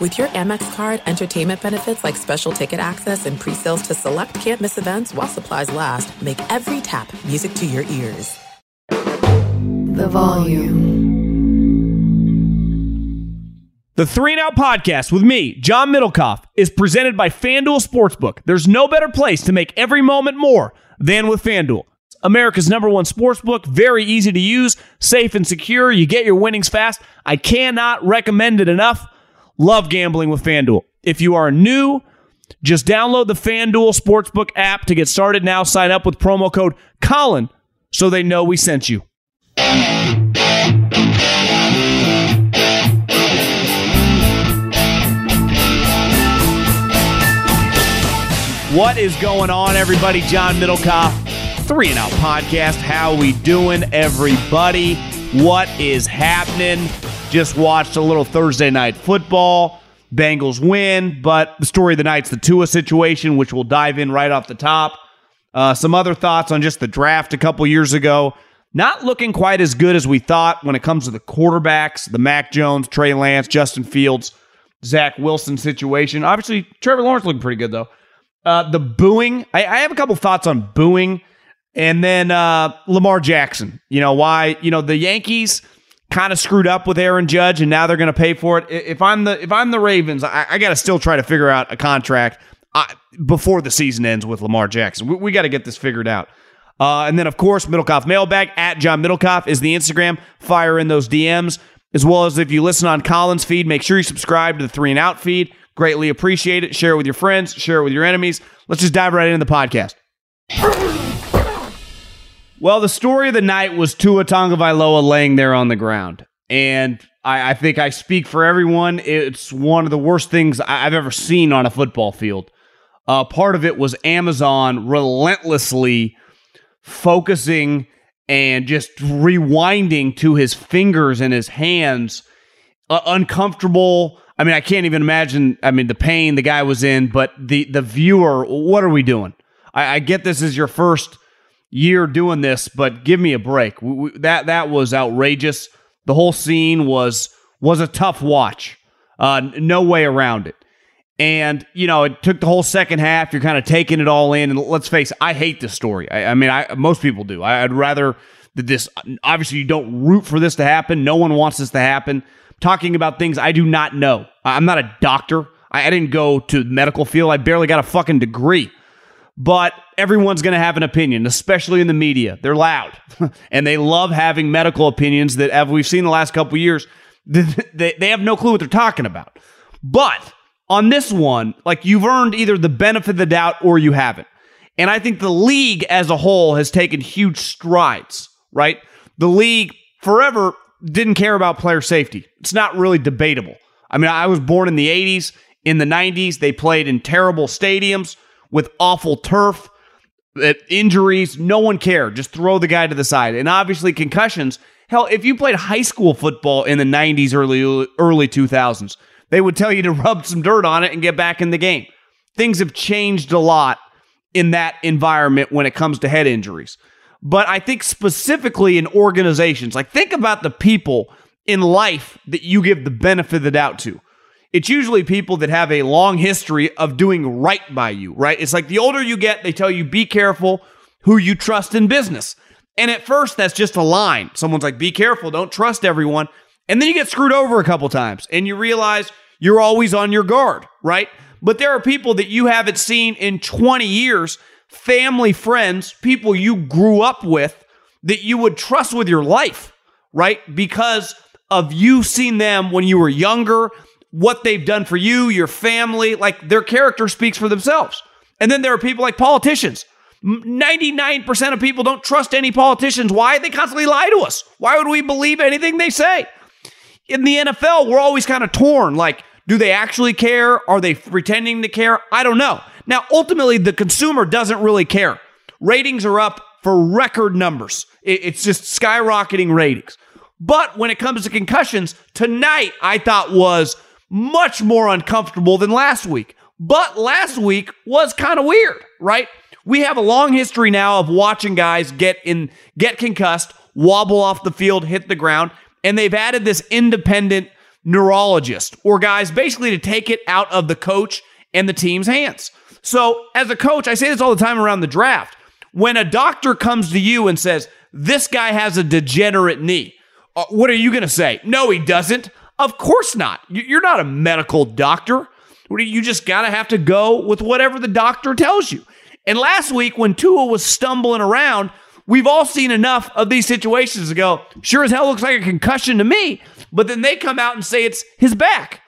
With your Amex card, entertainment benefits like special ticket access and pre-sales to select campus events while supplies last, make every tap music to your ears. The volume. The Three and Out podcast with me, John Middlekauff, is presented by FanDuel Sportsbook. There's no better place to make every moment more than with FanDuel. America's number one sportsbook, very easy to use, safe and secure. You get your winnings fast. I cannot recommend it enough. Love gambling with FanDuel. If you are new, just download the FanDuel Sportsbook app to get started now. Sign up with promo code Colin so they know we sent you. What is going on, everybody? John Middlekauff, Three and Out Podcast. How we doing, everybody? What is happening? Just watched a little Thursday night football. Bengals win, but the story of the night's the Tua situation, which we'll dive in right off the top. Uh, some other thoughts on just the draft a couple years ago. Not looking quite as good as we thought when it comes to the quarterbacks, the Mac Jones, Trey Lance, Justin Fields, Zach Wilson situation. Obviously, Trevor Lawrence looking pretty good though. Uh, the booing, I, I, have a couple thoughts on booing, and then uh, Lamar Jackson. You know why? You know the Yankees kind of screwed up with Aaron Judge, and now they're going to pay for it. If I'm the if I'm the Ravens, I, I got to still try to figure out a contract uh, before the season ends with Lamar Jackson. We, we got to get this figured out. Uh, and then, of course, Middlekauff mailbag at John Middlekauff is the Instagram. Fire in those DMs. As well as if you listen on Colin's feed, make sure you subscribe to the Three and Out feed. Greatly appreciate it. Share it with your friends, share it with your enemies. Let's just dive right into the podcast. Well, the story of the night was Tua Tagovailoa laying there on the ground. And I, I, think I speak for everyone. It's one of the worst things I've ever seen on a football field. Uh, part of it was Amazon relentlessly focusing and just rewinding to his fingers and his hands, uh, uncomfortable. I mean, I can't even imagine. I mean, the pain the guy was in, but the the viewer, what are we doing? I, I get this is your first year doing this, but give me a break. We, we, that that was outrageous. The whole scene was was a tough watch. Uh, no way around it. And you know, it took the whole second half. You're kind of taking it all in. And let's face it, I hate this story. I, I mean, I most people do. I, I'd rather that this. Obviously, you don't root for this to happen. No one wants this to happen talking about things I do not know. I'm not a doctor. I, I didn't go to medical field. I barely got a fucking degree. But everyone's going to have an opinion, especially in the media. They're loud and they love having medical opinions that, as we've seen the last couple years, they, they have no clue what they're talking about. But on this one, like you've earned either the benefit of the doubt or you haven't. And I think the league as a whole has taken huge strides, right? The league forever didn't care about player safety. It's not really debatable. I mean, I was born in the 80s. In the 90s, they played in terrible stadiums with awful turf, injuries. No one cared. Just throw the guy to the side. And obviously, concussions. Hell, if you played high school football in the 90s, early, early 2000s, they would tell you to rub some dirt on it and get back in the game. Things have changed a lot in that environment when it comes to head injuries. But I think specifically in organizations, like think about the people in life that you give the benefit of the doubt to. It's usually people that have a long history of doing right by you, right? It's like the older you get, they tell you be careful who you trust in business. And at first, that's just a line. Someone's like, be careful, don't trust everyone. And then you get screwed over a couple times and you realize you're always on your guard, right? But there are people that you haven't seen in 20 years family, friends, people you grew up with that you would trust with your life, right? Because of you seeing them when you were younger, what they've done for you, your family, like their character speaks for themselves. And then there are people like politicians 99% of people don't trust any politicians. Why? They constantly lie to us. Why would we believe anything they say? In the NFL, we're always kind of torn. Like, do they actually care? Are they pretending to care? I don't know. Now, ultimately, the consumer doesn't really care. Ratings are up for record numbers. It's just skyrocketing ratings. But when it comes to concussions, tonight I thought was much more uncomfortable than last week. But last week was kind of weird, right? We have a long history now of watching guys get in get concussed, wobble off the field, hit the ground, and they've added this independent neurologist or guys basically to take it out of the coach and the team's hands. So, as a coach, I say this all the time around the draft. When a doctor comes to you and says, This guy has a degenerate knee, uh, what are you going to say? No, he doesn't. Of course not. You're not a medical doctor. You just got to have to go with whatever the doctor tells you. And last week, when Tua was stumbling around, we've all seen enough of these situations to go, sure as hell looks like a concussion to me. But then they come out and say it's his back.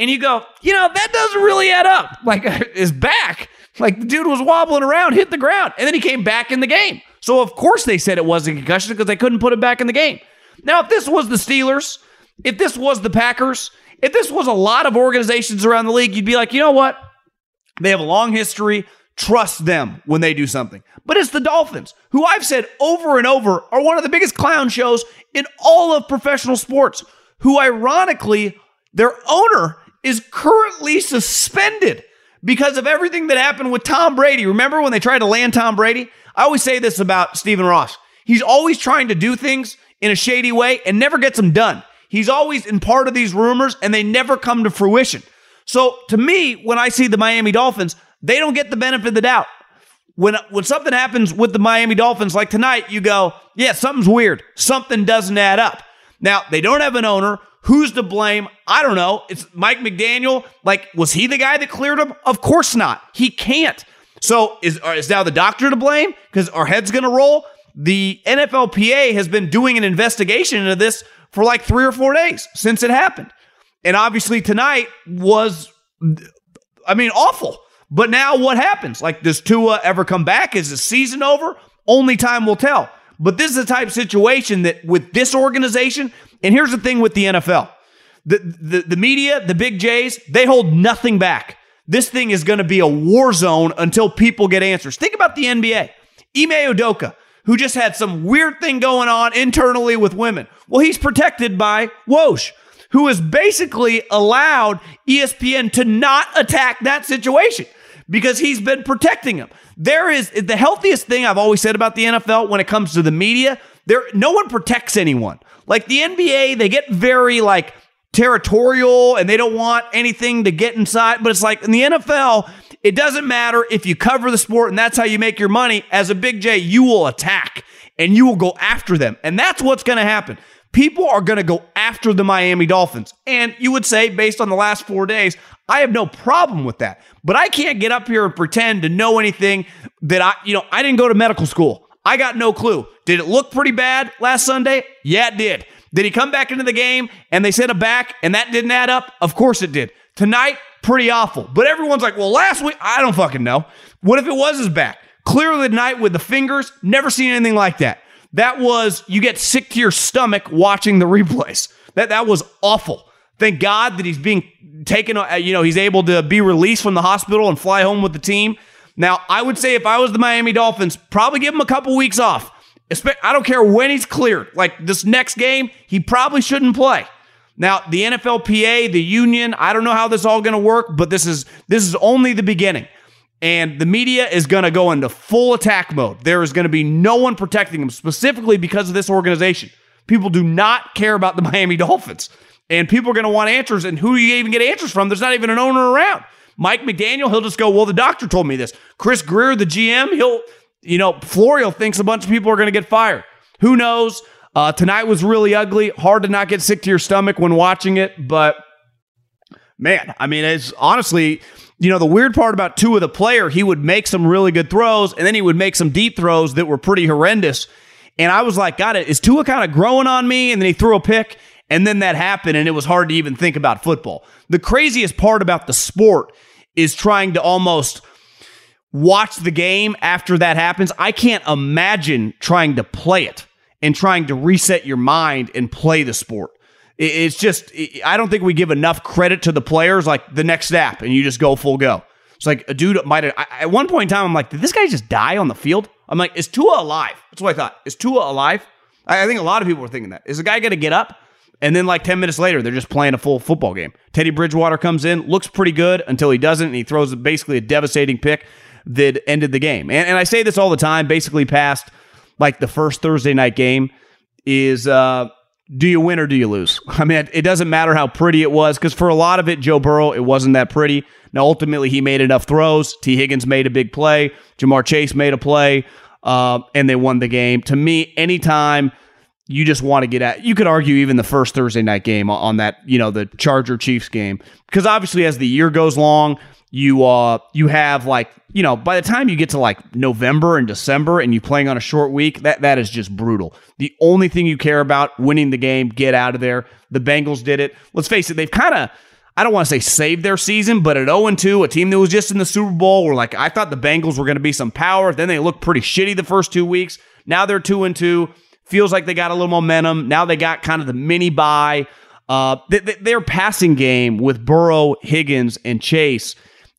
And you go, you know, that doesn't really add up. Like his back. Like the dude was wobbling around, hit the ground, and then he came back in the game. So of course they said it was a concussion because they couldn't put him back in the game. Now, if this was the Steelers, if this was the Packers, if this was a lot of organizations around the league, you'd be like, you know what? They have a long history. Trust them when they do something. But it's the Dolphins, who I've said over and over are one of the biggest clown shows in all of professional sports, who ironically, their owner is currently suspended because of everything that happened with Tom Brady. Remember when they tried to land Tom Brady? I always say this about Stephen Ross. He's always trying to do things in a shady way and never gets them done. He's always in part of these rumors and they never come to fruition. So to me, when I see the Miami Dolphins, they don't get the benefit of the doubt. When, when something happens with the Miami Dolphins, like tonight, you go, yeah, something's weird. Something doesn't add up. Now, they don't have an owner. Who's to blame? I don't know. It's Mike McDaniel. Like, was he the guy that cleared him? Of course not. He can't. So is, uh, is now the doctor to blame because our head's going to roll? The NFLPA has been doing an investigation into this for like three or four days since it happened. And obviously tonight was, I mean, awful. But now what happens? Like, does Tua ever come back? Is the season over? Only time will tell. But this is the type of situation that with this organization, and here's the thing with the NFL the, the, the media, the big J's, they hold nothing back. This thing is going to be a war zone until people get answers. Think about the NBA. Ime Udoka who just had some weird thing going on internally with women. Well, he's protected by Woj, who has basically allowed ESPN to not attack that situation because he's been protecting him. There is the healthiest thing I've always said about the NFL when it comes to the media. There, no one protects anyone. Like the NBA, they get very like territorial and they don't want anything to get inside. But it's like in the NFL, it doesn't matter if you cover the sport and that's how you make your money. As a big J, you will attack and you will go after them. And that's what's going to happen. People are going to go after the Miami Dolphins. And you would say, based on the last four days, I have no problem with that. But I can't get up here and pretend to know anything that I, you know, I didn't go to medical school. I got no clue. Did it look pretty bad last Sunday? Yeah, it did. Did he come back into the game and they said a back and that didn't add up? Of course it did. Tonight, pretty awful. But everyone's like, well, last week, I don't fucking know. What if it was his back? Clearly, the night with the fingers, never seen anything like that. That was, you get sick to your stomach watching the replays. That, that was awful. Thank God that he's being taken, uh, you know, he's able to be released from the hospital and fly home with the team. Now, I would say if I was the Miami Dolphins, probably give him a couple weeks off. I don't care when he's cleared. Like this next game, he probably shouldn't play. Now, the NFLPA, the union, I don't know how this is all going to work, but this is this is only the beginning. And the media is going to go into full attack mode. There is going to be no one protecting them specifically because of this organization. People do not care about the Miami Dolphins. And people are going to want answers. And who do you even get answers from? There's not even an owner around. Mike McDaniel, he'll just go, Well, the doctor told me this. Chris Grier, the GM, he'll, you know, Florio thinks a bunch of people are going to get fired. Who knows? Uh, tonight was really ugly. Hard to not get sick to your stomach when watching it, but man, I mean, it's honestly, you know, the weird part about Tua the player, he would make some really good throws, and then he would make some deep throws that were pretty horrendous. And I was like, got it. Is Tua kind of growing on me? And then he threw a pick, and then that happened, and it was hard to even think about football. The craziest part about the sport is trying to almost watch the game after that happens, I can't imagine trying to play it and trying to reset your mind and play the sport. It's just, I don't think we give enough credit to the players like the next snap and you just go full go. It's like a dude might have, at one point in time, I'm like, did this guy just die on the field? I'm like, is Tua alive? That's what I thought. Is Tua alive? I think a lot of people were thinking that. Is the guy going to get up? And then, like 10 minutes later, they're just playing a full football game. Teddy Bridgewater comes in, looks pretty good until he doesn't, and he throws basically a devastating pick that ended the game. And, and I say this all the time, basically past like the first Thursday night game is uh, do you win or do you lose? I mean, it doesn't matter how pretty it was because for a lot of it, Joe Burrow, it wasn't that pretty. Now, ultimately, he made enough throws. Tee Higgins made a big play. Ja'Marr Chase made a play, uh, and they won the game. To me, anytime you just want to get at, you could argue even the first Thursday night game on that, you know, the Charger Chiefs game, because obviously as the year goes long, you uh you have like you know by the time you get to like November and December and you playing on a short week that that is just brutal. The only thing you care about winning the game, get out of there. The Bengals did it. Let's face it, they've kind of I don't want to say saved their season, but at 0 2, a team that was just in the Super Bowl, were like I thought the Bengals were going to be some power. Then they looked pretty shitty the first two weeks. Now they're 2 and 2. Feels like they got a little momentum. Now they got kind of the mini bye. Uh, th- th- their passing game with Burrow, Higgins, and Chase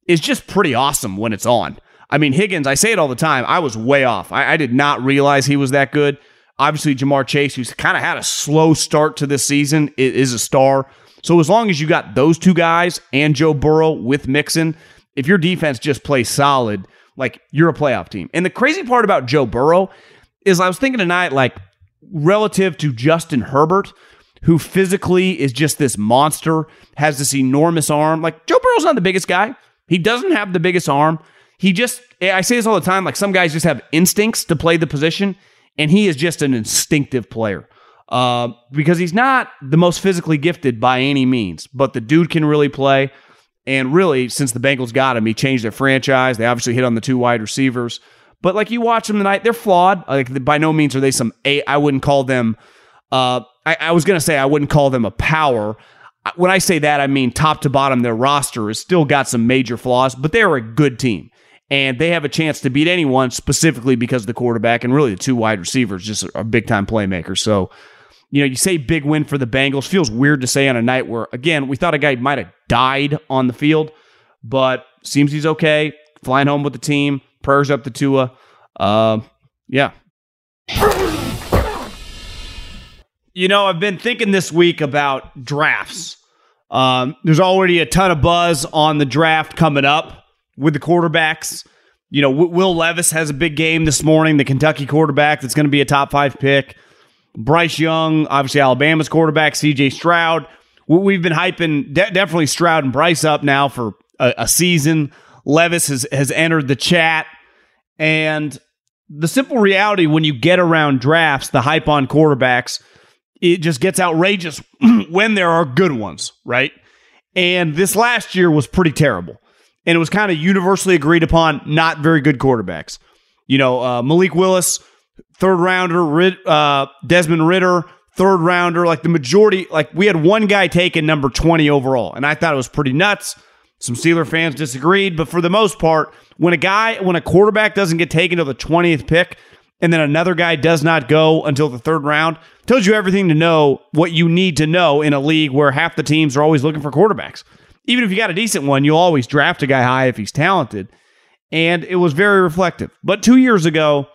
is just pretty awesome when it's on. I mean, Higgins, I say it all the time. I was way off. I, I did not realize he was that good. Obviously, Ja'Marr Chase, who's kind of had a slow start to this season, is a star. So as long as you got those two guys and Joe Burrow with Mixon, if your defense just plays solid, like you're a playoff team. And the crazy part about Joe Burrow is I was thinking tonight, like relative to Justin Herbert, who physically is just this monster, has this enormous arm. Like Joe Burrow's not the biggest guy. He doesn't have the biggest arm. He just, I say this all the time, like some guys just have instincts to play the position, and he is just an instinctive player. Uh, because he's not the most physically gifted by any means, but the dude can really play. And really, since the Bengals got him, he changed their franchise. They obviously hit on the two wide receivers. But like you watch them tonight, they're flawed. Like by no means are they some a. I wouldn't call them. Uh, I, I was gonna say I wouldn't call them a power when I say that, I mean top to bottom, their roster has still got some major flaws, but they're a good team. And they have a chance to beat anyone specifically because of the quarterback and really the two wide receivers, just a big time playmakers. So, you know, you say big win for the Bengals. Feels weird to say on a night where, again, we thought a guy might have died on the field, but seems he's okay. Flying home with the team. Prayers up to Tua. Uh, yeah. You know, I've been thinking this week about drafts. Um, there's already a ton of buzz on the draft coming up with the quarterbacks. You know, Will Levis has a big game this morning, the Kentucky quarterback that's going to be a top five pick. Bryce Young, obviously Alabama's quarterback, CJ Stroud. We've been hyping de- definitely Stroud and Bryce up now for a, a season. Levis has, has entered the chat. And the simple reality when you get around drafts, the hype on quarterbacks – it just gets outrageous when there are good ones, right? And this last year was pretty terrible. And it was kind of universally agreed upon not very good quarterbacks. You know, uh, Malik Willis, third rounder, uh, Desmond Ridder, third rounder. Like the majority, like we had one guy taken number 20 overall. And I thought it was pretty nuts. Some Steeler fans disagreed. But for the most part, when a guy, when a quarterback doesn't get taken to the 20th pick, and then another guy does not go until the third round, tells you everything to know what you need to know in a league where half the teams are always looking for quarterbacks. Even if you got a decent one, you'll always draft a guy high if he's talented. And it was very reflective. But two years ago,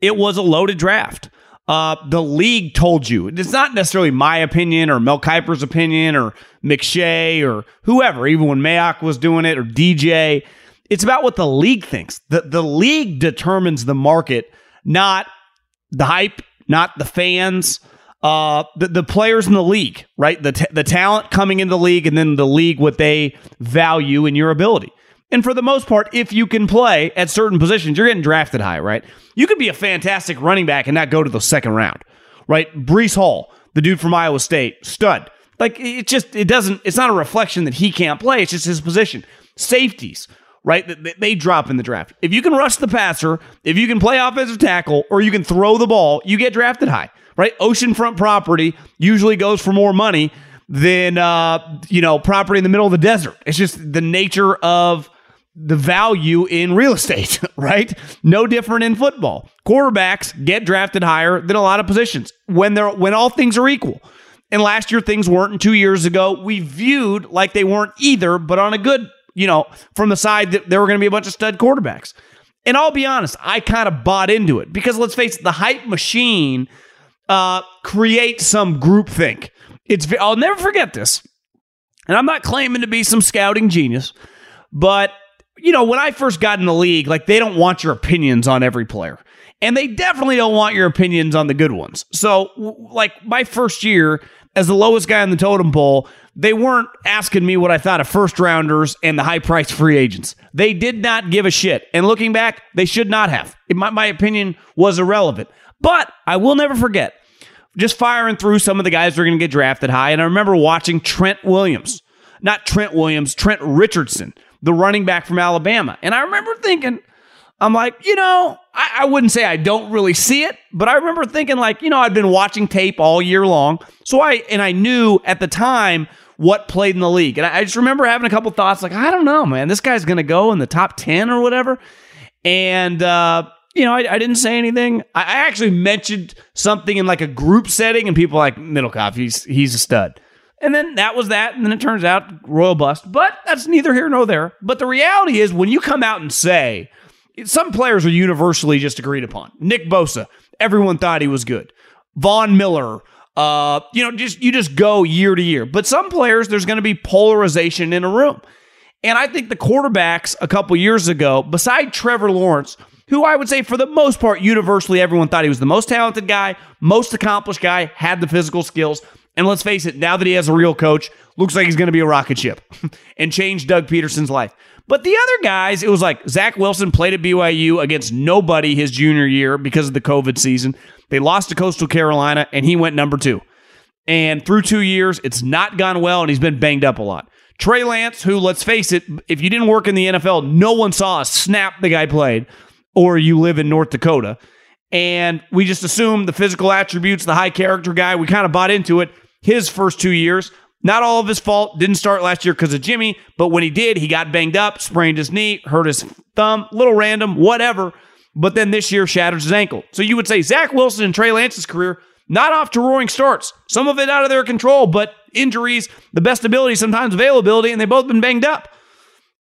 it was a loaded draft. Uh, the league told you. It's not necessarily my opinion or Mel Kiper's opinion or McShay or whoever, even when Mayock was doing it or DJ. It's about what the league thinks. The, the league determines the market, not the hype, not the fans, uh, the, the players in the league, right? The, t- the talent coming into the league and then the league, what they value in your ability. And for the most part, if you can play at certain positions, you're getting drafted high, right? You could be a fantastic running back and not go to the second round, right? Breece Hall, the dude from Iowa State, stud. Like it just it doesn't. It's not a reflection that he can't play. It's just his position. Safeties, right? They drop in the draft. If you can rush the passer, if you can play offensive tackle, or you can throw the ball, you get drafted high, right? Oceanfront property usually goes for more money than uh, you know property in the middle of the desert. It's just the nature of the value in real estate, right? No different in football. Quarterbacks get drafted higher than a lot of positions when they're when all things are equal. And last year things weren't, and two years ago we viewed like they weren't either, but on a good, you know, from the side that there were going to be a bunch of stud quarterbacks. And I'll be honest, I kind of bought into it because let's face it, the hype machine uh, creates some groupthink. It's I'll never forget this, and I'm not claiming to be some scouting genius, but you know, when I first got in the league, like they don't want your opinions on every player. And they definitely don't want your opinions on the good ones. So, like my first year as the lowest guy on the totem pole, they weren't asking me what I thought of first rounders and the high priced free agents. They did not give a shit. And looking back, they should not have. My, my opinion was irrelevant. But I will never forget just firing through some of the guys that are going to get drafted high. And I remember watching Trent Williams, not Trent Williams, Trent Richardson the running back from Alabama. And I remember thinking, I'm like, you know, I, I, wouldn't say I don't really see it, but I remember thinking, like, you know, I'd been watching tape all year long. So I, and I knew at the time what played in the league. And I, just remember having a couple thoughts, like, I don't know, man, this guy's going to go in the top 10 or whatever. And, uh, you know, I, I, didn't say anything. I, I actually mentioned something in like a group setting, and people like Middlekauff, he's he's a stud. And then that was that. And then it turns out royal bust. But that's neither here nor there. But the reality is, when you come out and say, some players are universally just agreed upon. Nick Bosa, everyone thought he was good. Von Miller, uh, you know, just you just go year to year. But some players, there's going to be polarization in a room. And I think the quarterbacks a couple years ago, beside Trevor Lawrence, who I would say for the most part, universally everyone thought he was the most talented guy, most accomplished guy, had the physical skills. And let's face it, now that he has a real coach, looks like he's going to be a rocket ship and change Doug Pederson's life. But the other guys, it was like Zach Wilson played at BYU against nobody his junior year because of the COVID season. They lost to Coastal Carolina, and he went number two. And through two years, it's not gone well, and he's been banged up a lot. Trey Lance, who, let's face it, if you didn't work in the NFL, no one saw a snap the guy played, or you live in North Dakota. And we just assumed the physical attributes, the high character guy, we kind of bought into it his first two years. Not all of his fault. Didn't start last year because of Jimmy, but when he did, he got banged up, sprained his knee, hurt his thumb, little random, whatever. But then this year shatters his ankle. So you would say Zach Wilson and Trey Lance's career not off to roaring starts. Some of it out of their control, but injuries, the best ability, sometimes availability, and they've both been banged up.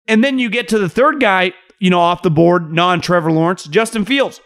And then you get to the third guy, you know, off the board, non Trevor Lawrence, Justin Fields.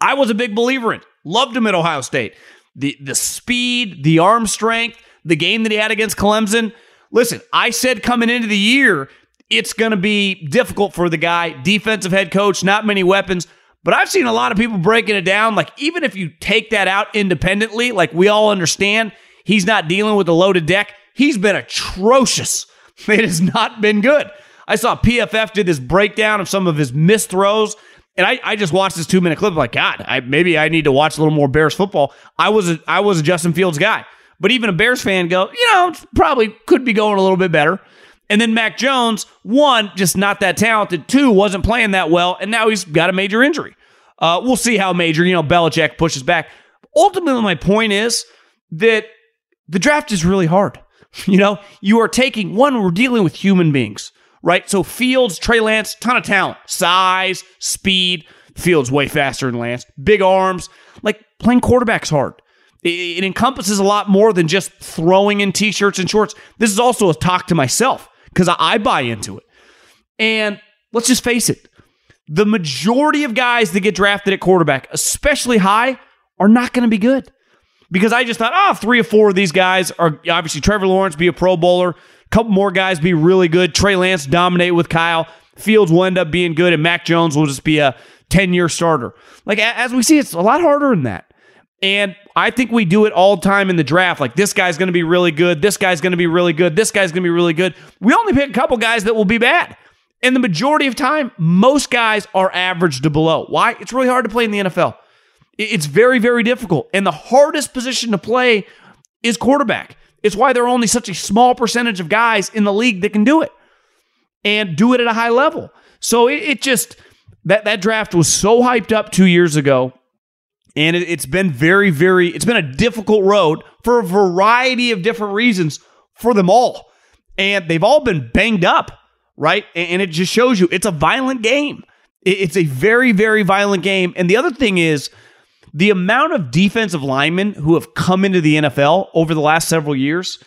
I was a big believer in. Loved him at Ohio State the the speed, the arm strength, the game that he had against Clemson. Listen, I said coming into the year, it's going to be difficult for the guy, defensive head coach, not many weapons. But I've seen a lot of people breaking it down. Like, even if you take that out independently, like we all understand, he's not dealing with a loaded deck. He's been atrocious. It has not been good. I saw PFF did this breakdown of some of his missed throws. And I, I just watched this two minute clip. Like, God, I, maybe I need to watch a little more Bears football. I was a, I was a Justin Fields guy, but even a Bears fan go, you know, probably could be going a little bit better. And then Mac Jones, one, just not that talented. Two, wasn't playing that well, and now he's got a major injury. Uh, we'll see how major. You know, Belichick pushes back. Ultimately, my point is that the draft is really hard. You know, you are taking one. We're dealing with human beings right? So Fields, Trey Lance, ton of talent, size, speed. Fields way faster than Lance, big arms. Like playing quarterback's hard. It, encompasses a lot more than just throwing in t-shirts and shorts. This is also a talk to myself because I, I buy into it. And let's just face it, the majority of guys that get drafted at quarterback, especially high, are not going to be good. Because I just thought, oh, three or four of these guys are obviously Trevor Lawrence, be a Pro Bowler a couple more guys be really good. Trey Lance dominate with Kyle. Fields will end up being good, and Mac Jones will just be a 10 year starter. Like, as we see, it's a lot harder than that. And I think we do it all the time in the draft. Like, this guy's going to be really good. This guy's going to be really good. This guy's going to be really good. We only pick a couple guys that will be bad. And the majority of time, most guys are average to below. Why? It's really hard to play in the NFL. It's very, very difficult. And the hardest position to play is quarterback. It's why there are only such a small percentage of guys in the league that can do it and do it at a high level. So it, it just that that draft was so hyped up two years ago, and it, it's been very, very. It's been a difficult road for a variety of different reasons for them all, and they've all been banged up. right? And it just shows you it's a violent game. It's a very, very violent game. And the other thing is the amount of defensive linemen who have come into the NFL over the last several years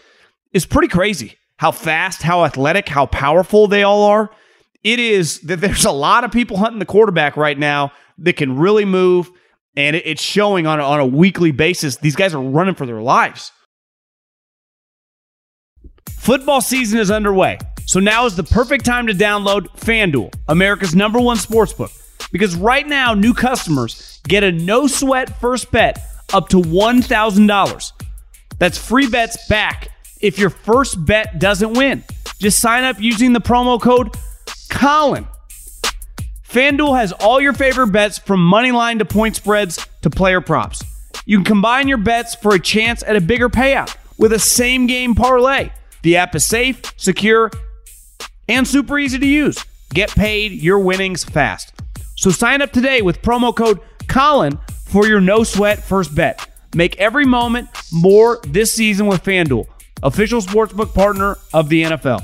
is pretty crazy. How fast, how athletic, how powerful they all are. It is that there's a lot of people hunting the quarterback right now that can really move, and it's showing on a, on a weekly basis. These guys are running for their lives. Football season is underway, so now is the perfect time to download FanDuel, America's number one sportsbook. Because right now, new customers get a no sweat first bet up to $1,000. That's free bets back if your first bet doesn't win. Just sign up using the promo code Colin. FanDuel has all your favorite bets from money line to point spreads to player props. You can combine your bets for a chance at a bigger payout with a same game parlay. The app is safe, secure, and super easy to use. Get paid your winnings fast. So sign up today with promo code Colin for your no sweat first bet. Make every moment more this season with FanDuel, official sportsbook partner of the NFL.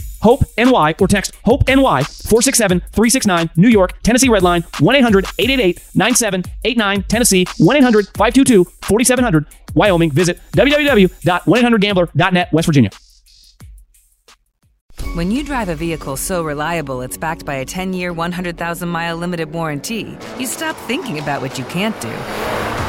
Hope NY or text Hope NY 467 369 New York, Tennessee Redline 1 800 888 9789 Tennessee 1 800 522 4700 Wyoming. Visit www.1800gambler.net West Virginia. When you drive a vehicle so reliable it's backed by a 10 year, 100,000 mile limited warranty, you stop thinking about what you can't do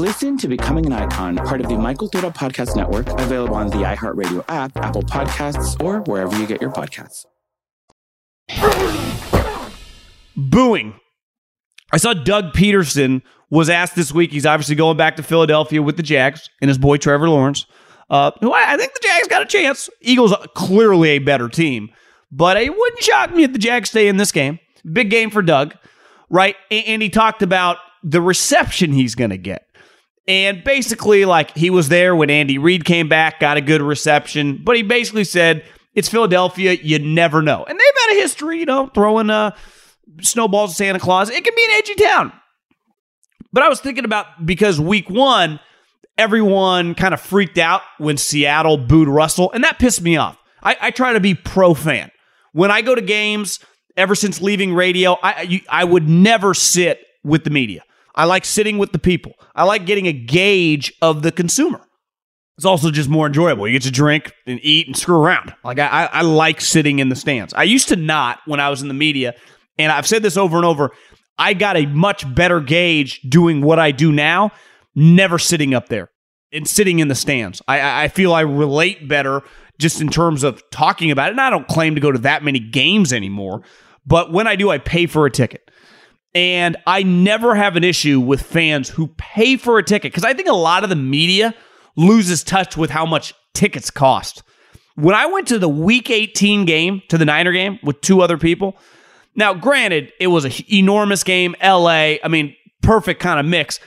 Listen to Becoming an Icon, part of the My Cultura Podcast Network, available on the iHeartRadio app, Apple Podcasts, or wherever you get your podcasts. booing. I saw Doug Pederson was asked this week. He's obviously going back to Philadelphia with the Jags and his boy Trevor Lawrence. Uh, who I, I think the Jags got a chance. Eagles are clearly a better team, but it wouldn't shock me if the Jags stay in this game. Big game for Doug, right? And, and he talked about the reception he's going to get. And basically, like he was there when Andy Reid came back, got a good reception, but he basically said, it's Philadelphia, you never know. And they've had a history, you know, throwing uh, snowballs at Santa Claus. It can be an edgy town. But I was thinking about because week one, everyone kind of freaked out when Seattle booed Russell, and that pissed me off. I, I try to be pro fan. When I go to games, ever since leaving radio, I, I would never sit with the media. I like sitting with the people. I like getting a gauge of the consumer. It's also just more enjoyable. You get to drink and eat and screw around. Like I, I, like sitting in the stands. I used to not when I was in the media, and I've said this over and over. I got a much better gauge doing what I do now, never sitting up there and sitting in the stands. I, I feel I relate better just in terms of talking about it. And I don't claim to go to that many games anymore, but when I do, I pay for a ticket. And I never have an issue with fans who pay for a ticket because I think a lot of the media loses touch with how much tickets cost. When I went to the week 18 game, to the Niner game with two other people, now granted, it was an enormous game, LA, I mean, perfect kind of mix.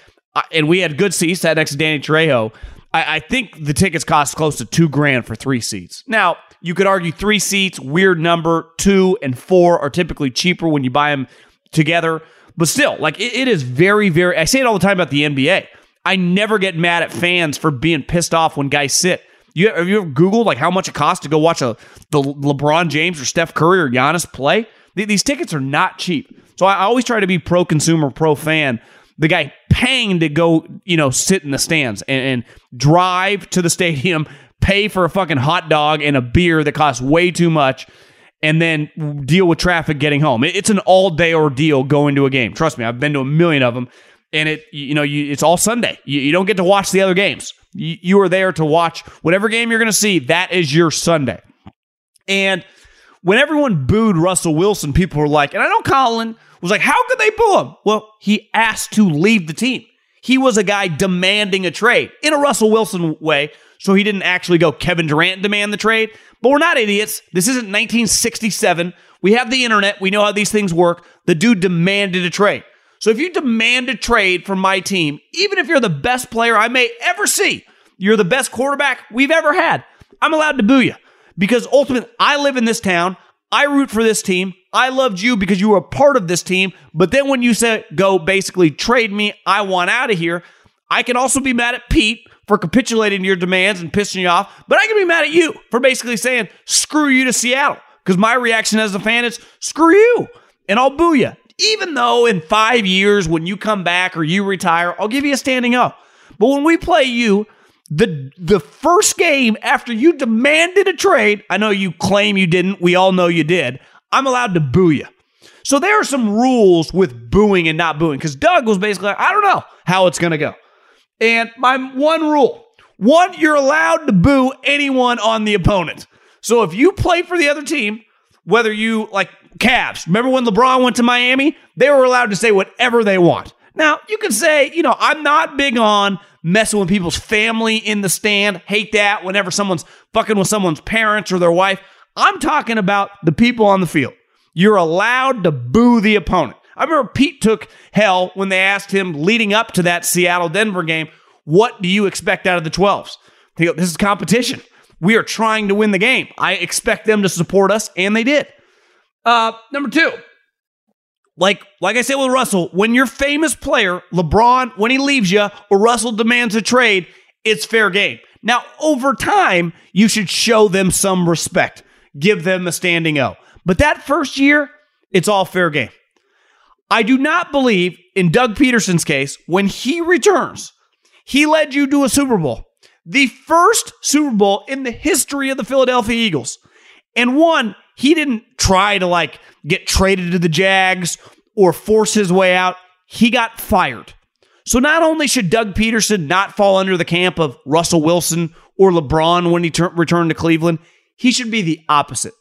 And we had good seats, sat next to Danny Trejo. I, I think the tickets cost close to two grand for three seats. Now, you could argue three seats, weird number, two and four are typically cheaper when you buy them together. But still, like it, it is very, very. I say it all the time about the NBA. I never get mad at fans for being pissed off when guys sit. You have you ever Googled like how much it costs to go watch a the LeBron James or Steph Curry or Giannis play? These tickets are not cheap. So I always try to be pro consumer, pro fan. The guy paying to go, you know, sit in the stands and, and drive to the stadium, pay for a fucking hot dog and a beer that costs way too much and then deal with traffic getting home. It's an all day ordeal going to a game. Trust me, I've been to a million of them, and it you know you, it's all Sunday. You, you, don't get to watch the other games. You, you are there to watch whatever game you're going to see. That is your Sunday. And when everyone booed Russell Wilson, people were like, and I know Colin was like, how could they boo him? Well, he asked to leave the team. He was a guy demanding a trade in a Russell Wilson way. So he didn't actually go Kevin Durant demand the trade, but we're not idiots. This isn't 1967. We have the internet. We know how these things work. The dude demanded a trade. So if you demand a trade from my team, even if you're the best player I may ever see, you're the best quarterback we've ever had, I'm allowed to boo you because ultimately I live in this town. I root for this team. I loved you because you were a part of this team. But then when you say go basically trade me, I want out of here. I can also be mad at Pete for capitulating to your demands and pissing you off, but I can be mad at you for basically saying, screw you to Seattle. Because my reaction as a fan is, screw you, and I'll boo you. Even though in five years, when you come back or you retire, I'll give you a standing up. But when we play you, the the first game after you demanded a trade, I know you claim you didn't. We all know you did. I'm allowed to boo you. So there are some rules with booing and not booing because Doug was basically like, I don't know how it's going to go. And my one rule one, you're allowed to boo anyone on the opponent. So if you play for the other team, whether you like Cavs, remember when LeBron went to Miami? They were allowed to say whatever they want. Now, you can say, you know, I'm not big on messing with people's family in the stand. Hate that whenever someone's fucking with someone's parents or their wife. I'm talking about the people on the field. You're allowed to boo the opponent. I remember Pete took hell when they asked him leading up to that Seattle Denver game, what do you expect out of the 12s? This is competition. We are trying to win the game. I expect them to support us, and they did. Uh, number two, like like I said with Russell, when your famous player, LeBron, when he leaves you or Russell demands a trade, it's fair game. Now, over time, you should show them some respect, give them a standing O. But that first year, it's all fair game. I do not believe in Doug Pederson's case, when he returns, he led you to a Super Bowl, the first Super Bowl in the history of the Philadelphia Eagles. And one, he didn't try to like get traded to the Jags or force his way out. He got fired. So not only should Doug Peterson not fall under the camp of Russell Wilson or LeBron when he ter- returned to Cleveland, he should be the opposite,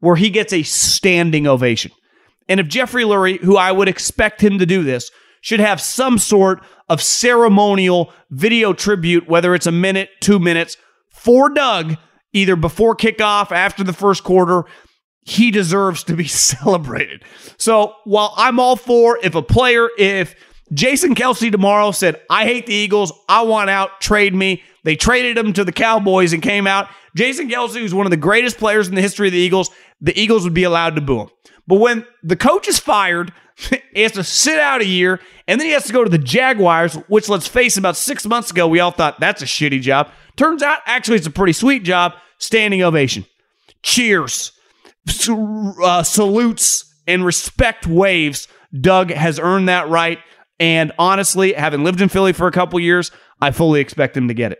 where he gets a standing ovation. And if Jeffrey Lurie, who I would expect him to do this, should have some sort of ceremonial video tribute, whether it's a minute, two minutes, for Doug, either before kickoff, after the first quarter, he deserves to be celebrated. So while I'm all for if a player, if Jason Kelce tomorrow said, I hate the Eagles, I want out, trade me. They traded him to the Cowboys and came out. Jason Kelce, who's one of the greatest players in the history of the Eagles, the Eagles would be allowed to boo him. But when the coach is fired, he has to sit out a year, and then he has to go to the Jaguars, which, let's face it, about six months ago, we all thought that's a shitty job. Turns out, actually, it's a pretty sweet job. Standing ovation. Cheers. Uh, salutes and respect waves. Doug has earned that right. And honestly, having lived in Philly for a couple years, I fully expect him to get it.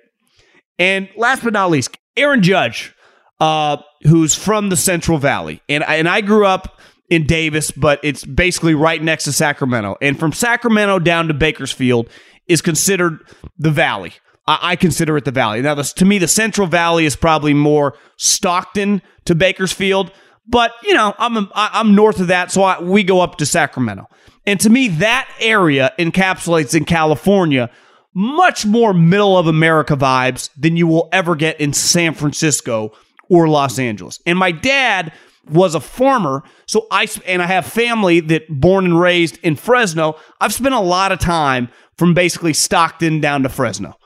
And last but not least, Aaron Judge, uh, who's from the Central Valley. And, and I grew up in Davis, but it's basically right next to Sacramento. And from Sacramento down to Bakersfield is considered the valley. I, I consider it the valley. Now, this, to me, the Central Valley is probably more Stockton to Bakersfield, but you know, I'm I'm north of that, so I, we go up to Sacramento. And to me, that area encapsulates in California much more middle of America vibes than you will ever get in San Francisco or Los Angeles. And my dad was a farmer, so I and I have family that born and raised in Fresno. I've spent a lot of time from basically Stockton down to Fresno.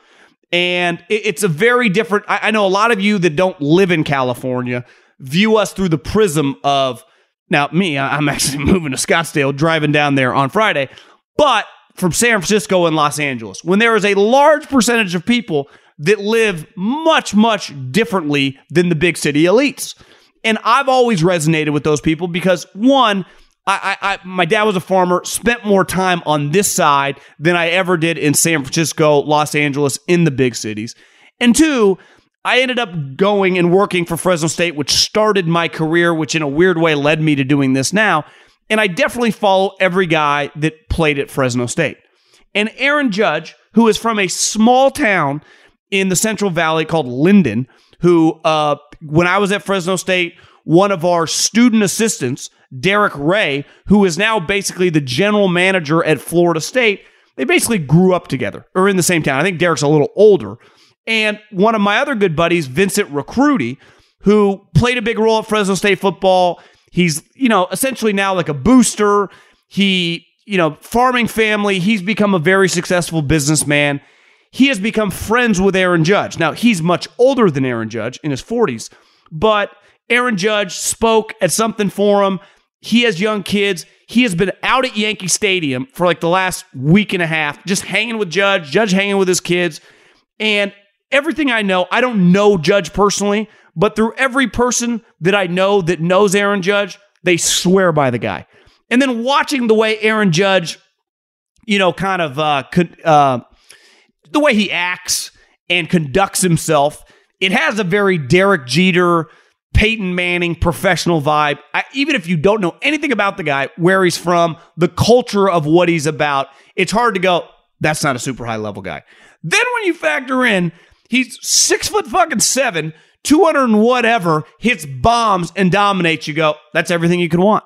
And it's a very different I know a lot of you that don't live in California view us through the prism of now me, I'm actually moving to Scottsdale, driving down there on Friday, but from San Francisco and Los Angeles, when there is a large percentage of people that live much, much differently than the big city elites. And I've always resonated with those people because one, I, I, my dad was a farmer, spent more time on this side than I ever did in San Francisco, Los Angeles, in the big cities. And two, I ended up going and working for Fresno State, which started my career, which in a weird way led me to doing this now. And I definitely follow every guy that played at Fresno State. And Aaron Judge, who is from a small town in the Central Valley called Linden, who, uh, when I was at Fresno State, one of our student assistants, Derek Ray, who is now basically the general manager at Florida State, they basically grew up together or in the same town. I think Derek's a little older. And one of my other good buddies, Vincent Recruity, who played a big role at Fresno State football. He's, you know, essentially now like a booster. He, you know, farming family. He's become a very successful businessman. He has become friends with Aaron Judge. Now, he's much older than Aaron Judge in his 40s, but Aaron Judge spoke at something for him. He has young kids. He has been out at Yankee Stadium for like the last week and a half, just hanging with Judge, Judge hanging with his kids. And everything I know, I don't know Judge personally, but through every person that I know that knows Aaron Judge, they swear by the guy. And then watching the way Aaron Judge, you know, kind of uh, uh, the way he acts and conducts himself, it has a very Derek Jeter, Peyton Manning professional vibe. I, even if you don't know anything about the guy, where he's from, the culture of what he's about, it's hard to go, that's not a super high level guy. Then when you factor in he's six foot fucking seven, 200 and whatever, hits bombs and dominates. You go, that's everything you could want.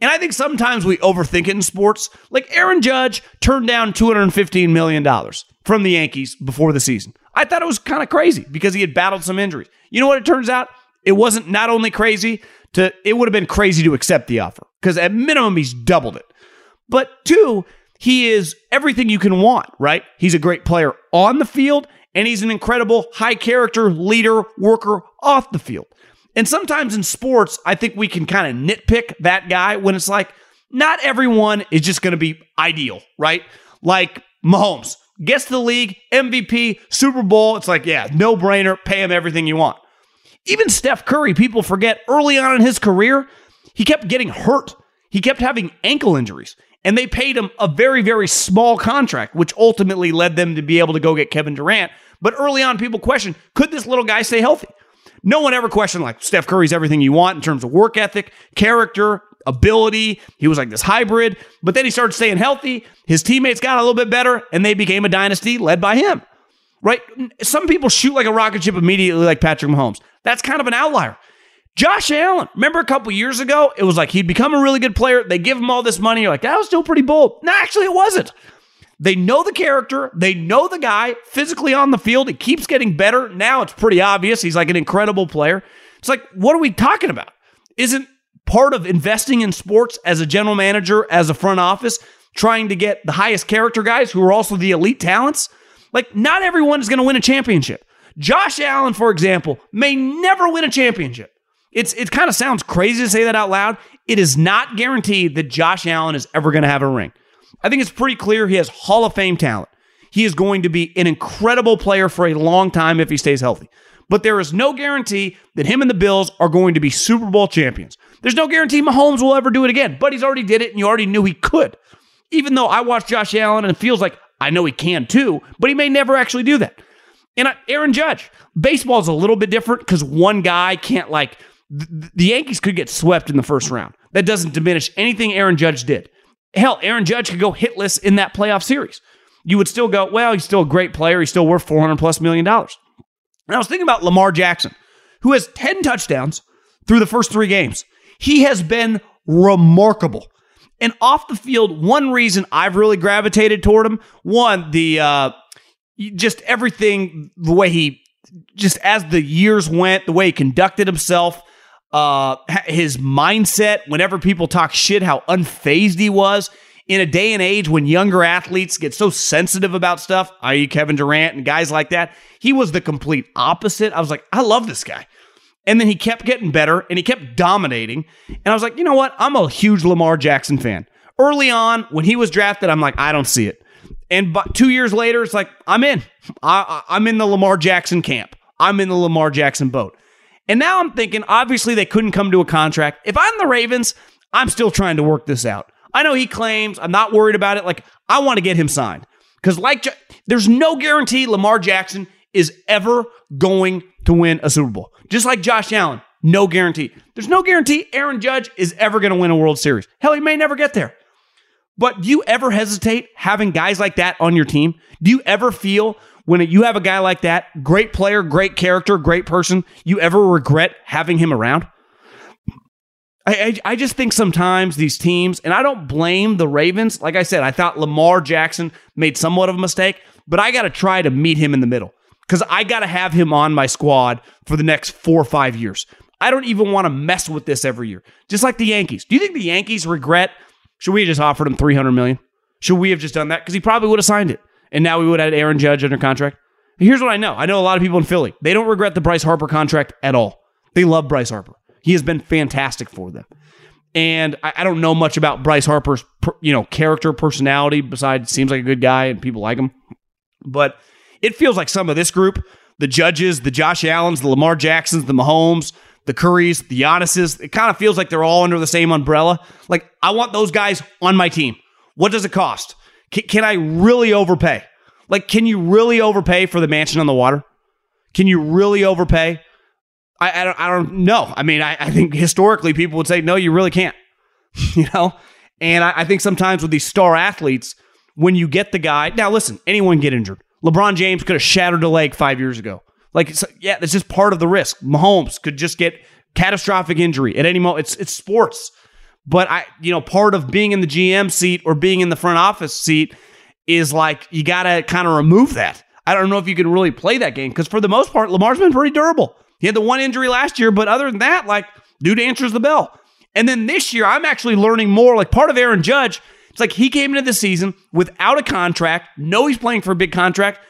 And I think sometimes we overthink it in sports. Like Aaron Judge turned down $215 million from the Yankees before the season. I thought it was kind of crazy because he had battled some injuries. You know what it turns out? It wasn't not only crazy to it would have been crazy to accept the offer because at minimum he's doubled it. But two, he is everything you can want, right? He's a great player on the field and he's an incredible high character leader, worker off the field. And sometimes in sports, I think we can kind of nitpick that guy when it's like, not everyone is just going to be ideal, right? Like Mahomes, gets the league, MVP, Super Bowl. It's like, yeah, no brainer, pay him everything you want. Even Steph Curry, people forget early on in his career, he kept getting hurt. He kept having ankle injuries and they paid him a very, very small contract, which ultimately led them to be able to go get Kevin Durant, but early on, people questioned could this little guy stay healthy? No one ever questioned like Steph Curry's everything you want in terms of work ethic, character, ability. He was like this hybrid, but then he started staying healthy. His teammates got a little bit better, and they became a dynasty led by him. Right? Some people shoot like a rocket ship immediately, like Patrick Mahomes. That's kind of an outlier. Josh Allen, remember a couple years ago, it was like he'd become a really good player. They give him all this money. You're like, that was still pretty bold. No, actually, it wasn't. They know the character, they know the guy physically on the field. He keeps getting better. Now it's pretty obvious he's like an incredible player. It's like, what are we talking about? Isn't part of investing in sports as a general manager, as a front office, trying to get the highest character guys who are also the elite talents? Like, not everyone is going to win a championship. Josh Allen, for example, may never win a championship. It's it kind of sounds crazy to say that out loud. It is not guaranteed that Josh Allen is ever going to have a ring. I think it's pretty clear he has Hall of Fame talent. He is going to be an incredible player for a long time if he stays healthy. But there is no guarantee that him and the Bills are going to be Super Bowl champions. There's no guarantee Mahomes will ever do it again, but he's already did it and you already knew he could. Even though I watched Josh Allen and it feels like I know he can too, but he may never actually do that. And Aaron Judge, baseball is a little bit different because one guy can't like the Yankees could get swept in the first round. That doesn't diminish anything Aaron Judge did. Hell, Aaron Judge could go hitless in that playoff series. You would still go, well, he's still a great player. He's still worth 400 plus million dollars. And I was thinking about Lamar Jackson, who has 10 touchdowns through the first three games. He has been remarkable. And off the field, one reason I've really gravitated toward him, one, the uh just everything, the way he just as the years went, the way he conducted himself, uh his mindset, whenever people talk shit, how unfazed he was in a day and age when younger athletes get so sensitive about stuff, i.e., Kevin Durant and guys like that, he was the complete opposite. I was like, I love this guy. And then he kept getting better and he kept dominating. And I was like, you know what? I'm a huge Lamar Jackson fan. Early on, when he was drafted, I'm like, I don't see it. And but two years later, it's like, I'm in. I, I'm in the Lamar Jackson camp. I'm in the Lamar Jackson boat. And now I'm thinking, obviously, they couldn't come to a contract. If I'm the Ravens, I'm still trying to work this out. I know he claims I'm not worried about it. Like, I want to get him signed. Because, like, there's no guarantee Lamar Jackson is ever going to win a Super Bowl. Just like Josh Allen, no guarantee. There's no guarantee Aaron Judge is ever going to win a World Series. Hell, he may never get there. But do you ever hesitate having guys like that on your team? Do you ever feel when you have a guy like that, great player, great character, great person, you ever regret having him around? I, I, I, just think sometimes these teams, and I don't blame the Ravens. Like I said, I thought Lamar Jackson made somewhat of a mistake, but I got to try to meet him in the middle because I got to have him on my squad for the next four or five years. I don't even want to mess with this every year. Just like the Yankees. Do you think the Yankees regret? Should we have just offered him three hundred million? Should we have just done that? Because he probably would have signed it, and now we would have Aaron Judge under contract. Here's what I know. I know a lot of people in Philly. They don't regret the Bryce Harper contract at all. They love Bryce Harper. He has been fantastic for them. And I, I don't know much about Bryce Harper's, you know, character, personality. Besides, seems like a good guy and people like him. But it feels like some of this group, the Judges, the Josh Allens, the Lamar Jacksons, the Mahomes, the Currys, the Giannis's, it kind of feels like they're all under the same umbrella. Like I want those guys on my team. What does it cost? Can, can I really overpay? Like, can you really overpay for the mansion on the water? Can you really overpay? I, I don't I don't know. I mean, I, I think historically people would say, no, you really can't. you know? And I, I think sometimes with these star athletes, when you get the guy, now listen, anyone get injured. LeBron James could have shattered a leg five years ago. Like, yeah, that's just part of the risk. Mahomes could just get catastrophic injury at any moment. It's it's sports, but I, you know, part of being in the GM seat or being in the front office seat is like you got to kind of remove that. I don't know if you can really play that game because for the most part, Lamar's been pretty durable. He had the one injury last year, but other than that, like, dude answers the bell. And then this year, I'm actually learning more. Like, part of Aaron Judge, it's like he came into the season without a contract, know he's playing for a big contract,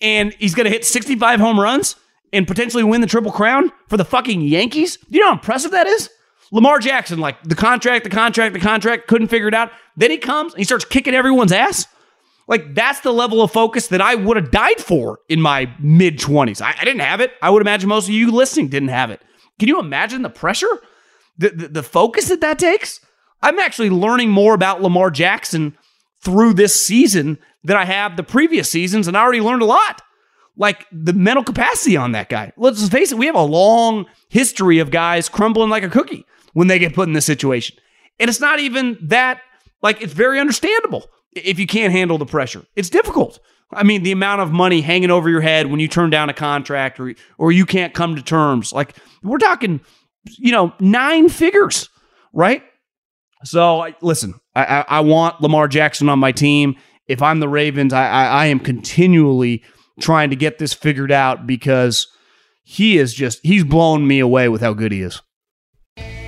and he's going to hit 65 home runs and potentially win the Triple Crown for the fucking Yankees. Do you know how impressive that is? Lamar Jackson, like the contract, the contract, the contract, couldn't figure it out. Then he comes and he starts kicking everyone's ass. Like that's the level of focus that I would have died for in my mid 20s. I, I, didn't have it. I would imagine most of you listening didn't have it. Can you imagine the pressure? The, the, the focus that that takes? I'm actually learning more about Lamar Jackson through this season than I have the previous seasons, and I already learned a lot. Like the mental capacity on that guy. Let's face it, we have a long history of guys crumbling like a cookie when they get put in this situation. And it's not even that, like, it's very understandable if you can't handle the pressure. It's difficult. I mean, the amount of money hanging over your head when you turn down a contract or or you can't come to terms. Like we're talking, you know, nine figures, right? So listen, I, I, I want Lamar Jackson on my team. If I'm the Ravens, I, I, I am continually trying to get this figured out because he is just he's blown me away with how good he is.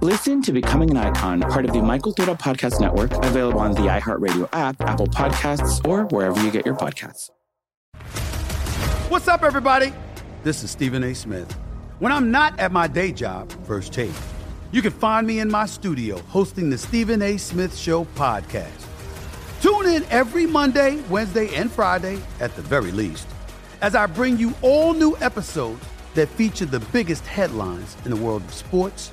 Listen to Becoming an Icon, part of the My Cultura Podcast Network, available on the iHeartRadio app, Apple Podcasts, or wherever you get your podcasts. What's up, everybody? this is Stephen A. Smith. When I'm not at my day job, First Take, you can find me in my studio hosting the Stephen A. Smith Show podcast. Tune in every Monday, Wednesday, and Friday, at the very least, as I bring you all new episodes that feature the biggest headlines in the world of sports,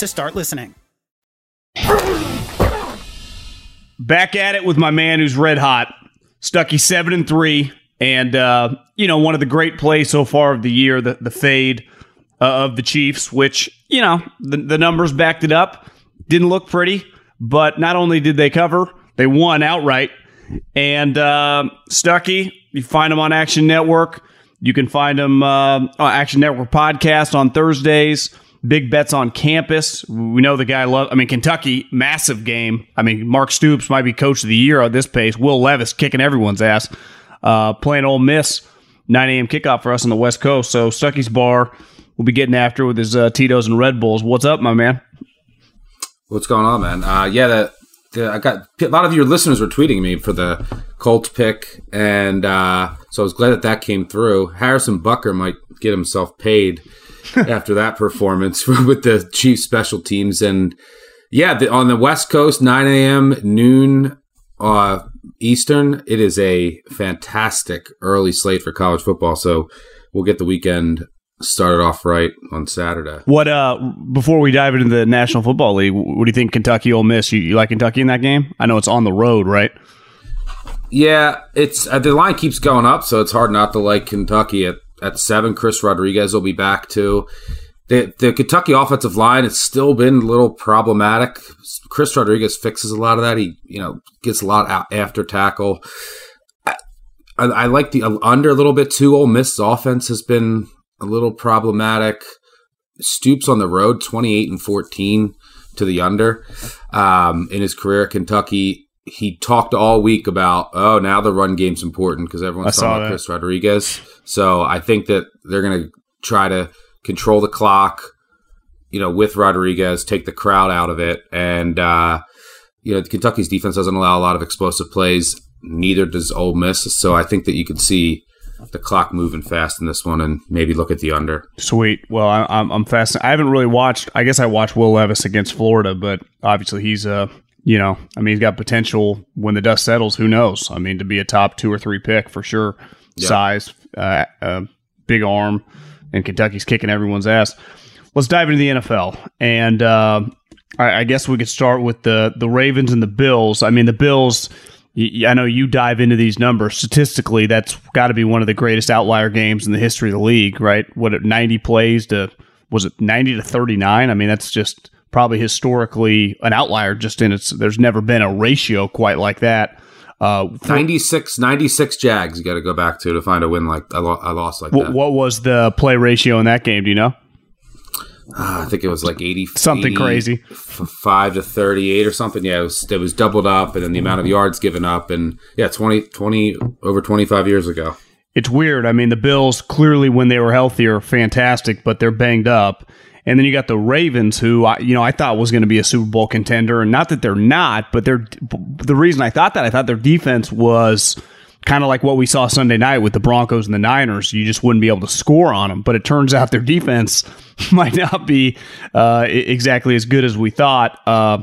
to start listening. Back at it with my man who's red hot. Stuckey seven and three, and uh, you know one of the great plays so far of the year, the the fade uh, of the Chiefs, which you know the the numbers backed it up. Didn't look pretty, but not only did they cover, they won outright. And uh, Stuckey, you find them on Action Network. You can find them uh, on Action Network podcast on Thursdays. Big bets on campus. We know the guy love. I mean, Kentucky, massive game. I mean, Mark Stoops might be coach of the year at this pace. Will Levis kicking everyone's ass. Uh, playing Ole Miss, 9 a.m. kickoff for us on the West Coast. So Stuckey's bar will be getting after with his uh, Tito's and Red Bulls. What's up, my man? What's going on, man? Uh, yeah, the, the, I got a lot of your listeners were tweeting me for the Colts pick, and uh, so I was glad that that came through. Harrison Butker might get himself paid after that performance with the Chiefs special teams. And yeah, the, on the West Coast, 9 a.m., noon uh, Eastern, it is a fantastic early slate for college football. So we'll get the weekend started off right on Saturday. What uh before we dive into the National Football League, what do you think Kentucky Ole Miss? You, you like Kentucky in that game? I know it's on the road, right? Yeah, it's uh, the line keeps going up, so it's hard not to like Kentucky at at seven. Chris Rodriguez will be back too. The, the Kentucky offensive line has still been a little problematic. Chris Rodriguez fixes a lot of that. He, you know, gets a lot out after tackle. I, I, I like the under a little bit too. Ole Miss offense has been a little problematic. Stoops on the road, twenty eight and fourteen to the under um, in his career at Kentucky. He talked all week about, oh, now the run game's important because everyone's talking about that. Chris Rodriguez. So I think that they're going to try to control the clock, you know, with Rodriguez, take the crowd out of it. And, uh, you know, Kentucky's defense doesn't allow a lot of explosive plays. Neither does Ole Miss. So I think that you could see the clock moving fast in this one and maybe look at the under. Sweet. Well, I, I'm, I'm fast. I haven't really watched, I guess I watched Will Levis against Florida, but obviously he's, uh, you know, I mean, he's got potential when the dust settles. Who knows? I mean, to be a top two or three pick for sure. Yep. Size, uh, uh, big arm, and Kentucky's kicking everyone's ass. Let's dive into the NFL, and uh, I, I guess we could start with the the Ravens and the Bills. I mean, the Bills. I know you dive into these numbers. Statistically, that's got to be one of the greatest outlier games in the history of the league, right? What ninety plays to was it ninety to thirty nine? I mean, that's just probably historically an outlier. Just in its, there's never been a ratio quite like that. Uh, 96, 96 Jags. You got to go back to to find a win like I, lo- I lost like what, that. What was the play ratio in that game? Do you know? Uh, I think it was like eighty something 80, crazy, five to thirty-eight or something. Yeah, it was it was doubled up, and then the amount of yards given up, and yeah, 20, 20 over twenty-five years ago. It's weird. I mean, the Bills clearly, when they were healthy, are fantastic, but they're banged up. And then you got the Ravens, who I, you know I thought was going to be a Super Bowl contender, and not that they're not, but they're the reason I thought that I thought their defense was kind of like what we saw Sunday night with the Broncos and the Niners. You just wouldn't be able to score on them. But it turns out their defense might not be uh, exactly as good as we thought. Uh,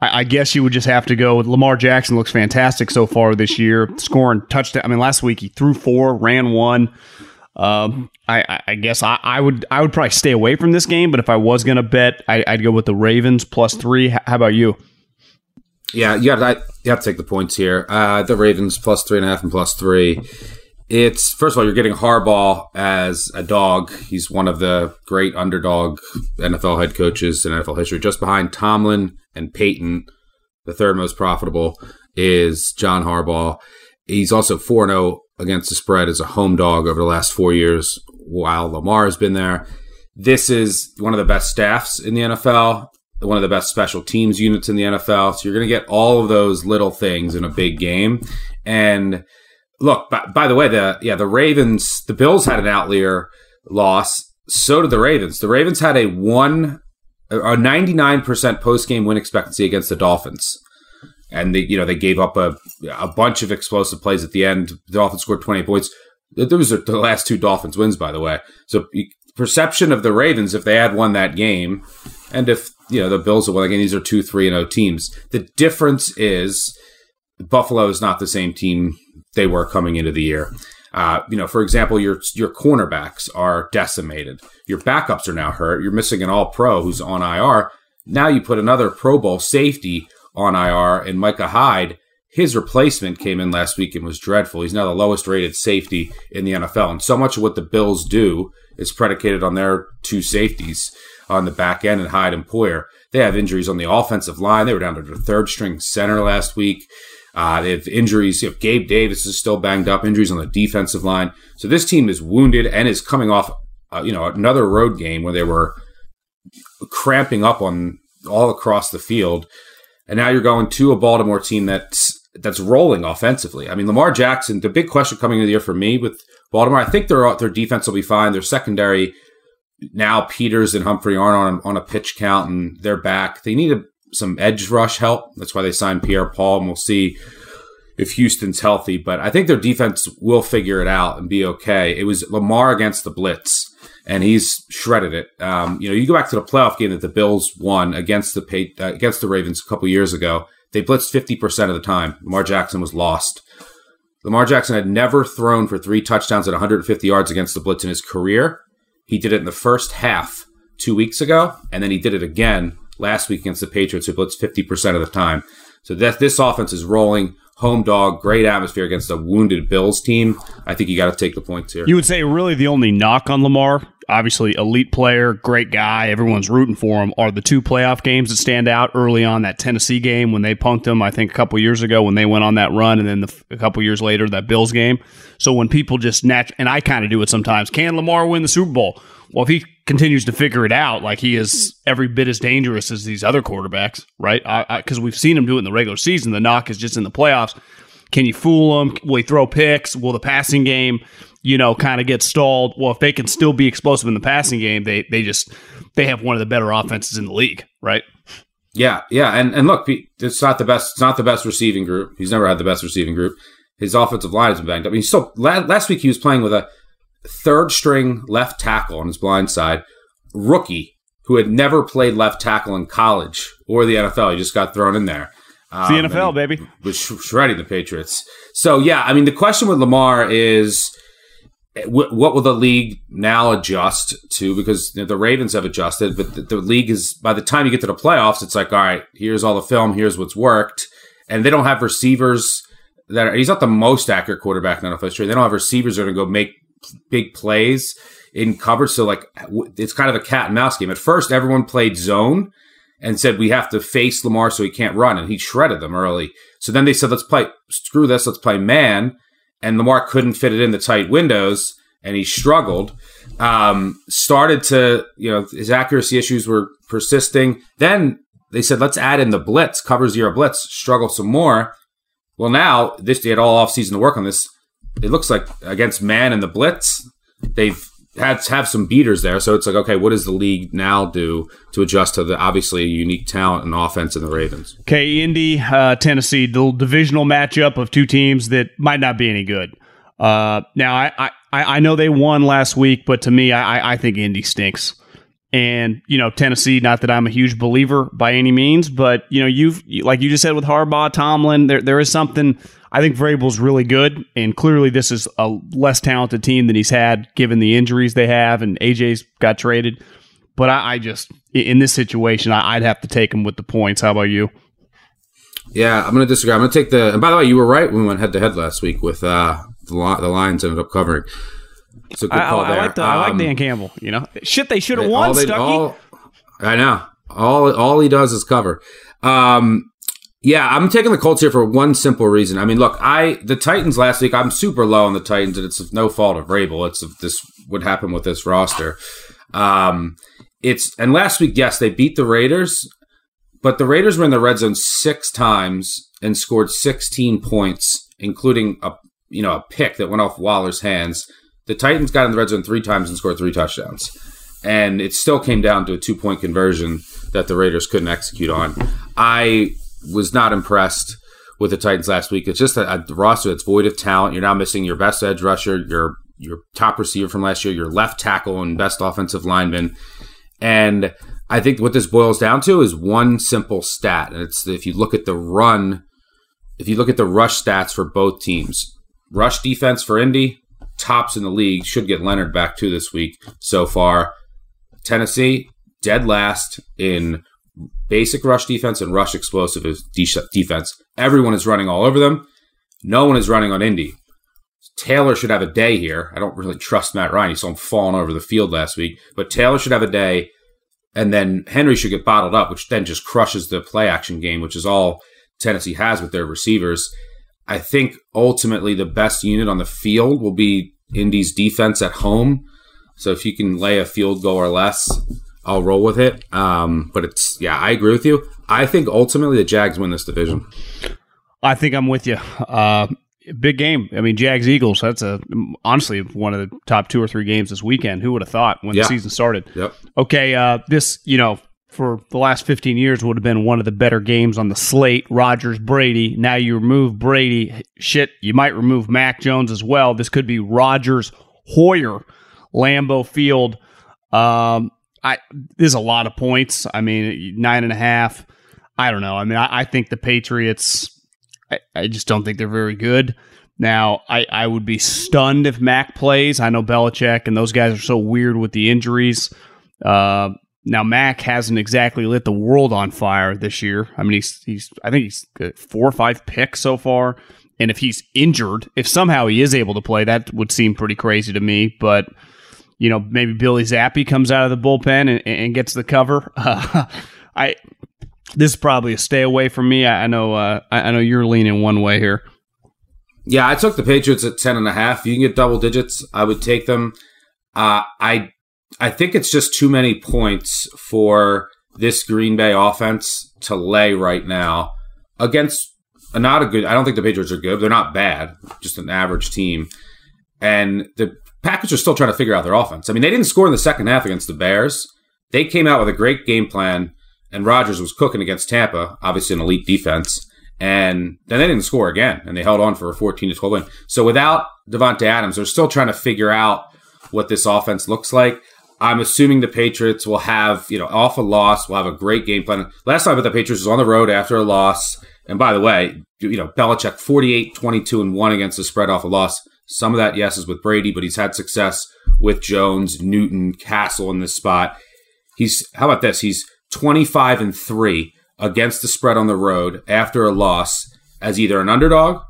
I, I, guess you would just have to go with Lamar Jackson. Looks fantastic so far this year, scoring touchdown. I mean, last week he threw four, ran one. Um, I, I, guess I, I, would I would probably stay away from this game, but if I was to bet, I, would go with the Ravens plus three. How about you? Yeah, you got you have to take the points here. Uh, the Ravens plus three and a half and plus three. It's first of all, you're getting Harbaugh as a dog. He's one of the great underdog NFL head coaches in NFL history, just behind Tomlin and Payton. The third most profitable is John Harbaugh. He's also 4 0 against the spread as a home dog over the last four years while Lamar has been there. This is one of the best staffs in the NFL one of the best special teams units in the NFL. So you're going to get all of those little things in a big game. And look, by, by, the way, the yeah, the Ravens, the Bills had an outlier loss. So did the Ravens. The Ravens had a one, a 99% post game win expectancy against the Dolphins. And they, you know, they gave up a, a bunch of explosive plays at the end. The Dolphins scored 20 points. Those are the last two Dolphins wins, by the way. So perception of the Ravens, if they had won that game, and if you know the Bills well again, these are two three and zero oh teams. The difference is Buffalo is not the same team they were coming into the year. Uh, you know, for example, your your cornerbacks are decimated. Your backups are now hurt. You're missing an All Pro who's on IR. Now you put another Pro Bowl safety on IR and Micah Hyde. His replacement came in last week and was dreadful. He's now the lowest rated safety in the NFL. And so much of what the Bills do is predicated on their two safeties on the back end and Hyde and Poyer. They have injuries on the offensive line. They were down to their third string center last week. Uh, they have injuries. You know, Gabe Davis is still banged up. Injuries on the defensive line. So this team is wounded and is coming off, uh, you know, another road game where they were cramping up on all across the field, and now you're going to a Baltimore team that's that's rolling offensively. I mean, Lamar Jackson. The big question coming into the year for me with Baltimore, I think their their defense will be fine. Their secondary now Peters and Humphrey aren't on, on a pitch count and they're back. They need a, some edge rush help. That's why they signed Pierre Paul, and we'll see if Houston's healthy. But I think their defense will figure it out and be okay. It was Lamar against the blitz, and he's shredded it. Um, you know, you go back to the playoff game that the Bills won against the uh, against the Ravens a couple years ago. They blitzed fifty percent of the time. Lamar Jackson was lost. Lamar Jackson had never thrown for three touchdowns at 150 yards against the blitz in his career. He did it in the first half two weeks ago, and then he did it again last week against the Patriots, who blitz 50% of the time. So that this offense is rolling. Home dog, great atmosphere against a wounded Bills team. I think you got to take the points here. You would say really the only knock on Lamar, obviously elite player, great guy, everyone's rooting for him, are the two playoff games that stand out early on. That Tennessee game when they punked him, I think a couple years ago when they went on that run, and then the, a couple years later that Bills game. So when people just natch, and I kind of do it sometimes, can Lamar win the Super Bowl? Well, if he continues to figure it out, like he is every bit as dangerous as these other quarterbacks, right? Because we've seen him do it in the regular season. The knock is just in the playoffs. Can you fool him? Will he throw picks? Will the passing game, you know, kind of get stalled? Well, if they can still be explosive in the passing game, they they just they have one of the better offenses in the league, right? Yeah, yeah, and and look, it's not the best. It's not the best receiving group. He's never had the best receiving group. His offensive line has been banged up. I mean, still last week he was playing with a third string left tackle on his blind side, rookie who had never played left tackle in college or the NFL. He just got thrown in there. Um, the NFL, baby. Was shredding the Patriots. So, yeah, I mean, the question with Lamar is what will the league now adjust to? Because you know, the Ravens have adjusted, but the, the, league is by the time you get to the playoffs, it's like, all right, here's all the film, here's what's worked, and they don't have receivers that are, he's not the most accurate quarterback in the NFL history. They don't have receivers that are going to go make big plays in coverage. So like, it's kind of a cat and mouse game. At first, everyone played zone and said we have to face Lamar so he can't run, and he shredded them early. So then they said, let's play, screw this, let's play man and Lamar couldn't fit it in the tight windows, and he struggled. Um, started to, you know, his accuracy issues were persisting. Then they said, let's add in the blitz, cover zero blitz, struggle some more. Well, now this they had all off season to work on this. It looks like against man and the blitz, they've had have some beaters there. So it's like, okay, what does the league now do to adjust to the obviously unique talent and offense in the Ravens? Okay, Indy, uh, Tennessee, the divisional matchup of two teams that might not be any good. Uh, now, I, I, I know they won last week, but to me, I, I think Indy stinks. And you know Tennessee, not that I'm a huge believer by any means, but you know you've like you just said with Harbaugh, Tomlin, there there is something I think Vrabel's really good, and clearly this is a less talented team than he's had given the injuries they have, and AJ's got traded. But I, I just in this situation, I, would have to take him with the points. How about you? Yeah, I'm going to disagree. I'm going to take the. And by the way, you were right when we went head to head last week with uh, the the Lions ended up covering. So good call I, I, there. I like, the, um, I like Dan Campbell. You know, shit, they should have won. They, Stuckey. All, I know. All all he does is cover. Um, yeah, I'm taking the Colts here for one simple reason. I mean, look, I the Titans last week. I'm super low on the Titans, and it's no fault of Vrabel. It's this what happened with this roster. Um, it's and last week, yes, they beat the Raiders, but the Raiders were in the red zone six times and scored 16 points, including a you know a pick that went off Waller's hands. The Titans got in the red zone three times and scored three touchdowns, and it still came down to a two point conversion that the Raiders couldn't execute on. I was not impressed with the Titans last week. It's just a, a, uh, roster that's void of talent. You're now missing your best edge rusher, your your top receiver from last year, your left tackle, and best offensive lineman. And I think what this boils down to is one simple stat, and it's if you look at the run, if you look at the rush stats for both teams, rush defense for Indy tops in the league should get Leonard back too this week so far. Tennessee dead last in basic rush defense and rush explosive defense. Everyone is running all over them. No one is running on Indy. Taylor should have a day here. I don't really trust Matt Ryan. You saw him falling over the field last week, but Taylor should have a day, and then Henry should get bottled up, which then just crushes the play action game, which is all Tennessee has with their receivers. I think ultimately the best unit on the field will be Indy's defense at home. So if you can lay a field goal or less, I'll roll with it. Um, but it's yeah, I agree with you. I think ultimately the Jags win this division. I think I'm with you. Uh, big game. I mean, Jags Eagles. That's a honestly one of the top two or three games this weekend. Who would have thought when yeah. the season started? Yep. Okay. Uh, this you know for the last 15 years would have been one of the better games on the slate. Rodgers, Brady. Now you remove Brady. Shit, you might remove Mac Jones as well. This could be Rodgers, Hoyer, Lambeau Field. Um, I there's a lot of points. I mean, nine and a half. I don't know. I mean, I, I think the Patriots. I, I, just don't think they're very good. Now, I, I would be stunned if Mac plays. I know Belichick and those guys are so weird with the injuries. Uh, now, Mac hasn't exactly lit the world on fire this year. I mean, he's he's I think he's four or five picks so far. And if he's injured, if somehow he is able to play, that would seem pretty crazy to me. But you know, maybe Billy Zappe comes out of the bullpen and, and gets the cover. Uh, I this is probably a stay away from me. I, I know uh, I, I, know you're leaning one way here. Yeah, I took the Patriots at ten and a half. You can get double digits. I would take them. Uh, I I think it's just too many points for this Green Bay offense to lay right now against not a good. I don't think the Patriots are good. They're not bad, just an average team. And the Packers are still trying to figure out their offense. I mean, they didn't score in the second half against the Bears. They came out with a great game plan, and Rodgers was cooking against Tampa, obviously an elite defense. And then they didn't score again, and they held on for a 14 to 12 win. So without Davante Adams, they're still trying to figure out what this offense looks like. I'm assuming the Patriots will have, you know, off a loss, will have a great game plan. Last time, but the Patriots was on the road after a loss. And by the way, you know, Belichick 48, 22, and 1 against the spread off a loss. Some of that, yes, is with Brady, but he's had success with Jones, Newton, Cassel in this spot. He's how about this? He's 25 and 3 against the spread on the road after a loss as either an underdog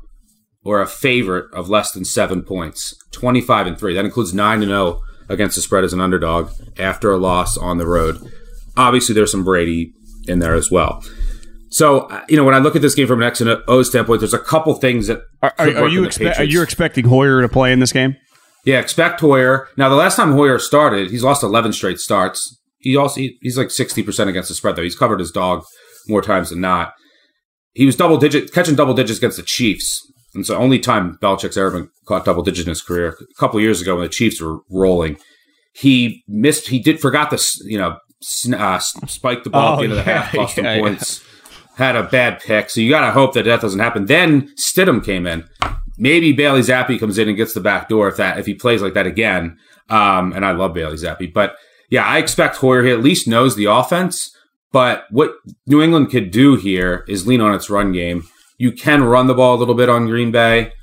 or a favorite of less than 7 points. 25 and 3. That includes 9 and 0 against the spread as an underdog after a loss on the road. Obviously there's some Brady in there as well. So, uh, you know, when I look at this game from an X and O standpoint, there's a couple things that are, are, are you expe- are you expecting Hoyer to play in this game? Yeah, expect Hoyer. Now, the last time Hoyer started, he's lost 11 straight starts. He also he, he's like 60% against the spread though. He's covered his dog more times than not. He was double digit catching double digits against the Chiefs. And so only time Belichick's ever been caught double digits in his career. A couple years ago when the Chiefs were rolling, he missed. He did forgot to you know uh, spike the ball oh, at the end of the half, cost yeah, points. Yeah. Had a bad pick, so you got to hope that that doesn't happen. Then Stidham came in. Maybe Bailey Zappe comes in and gets the back door if that if he plays like that again. Um, and I love Bailey Zappe, but yeah, I expect Hoyer. He at least knows the offense. But what New England could do here is lean on its run game. You can run the ball a little bit on Green Bay.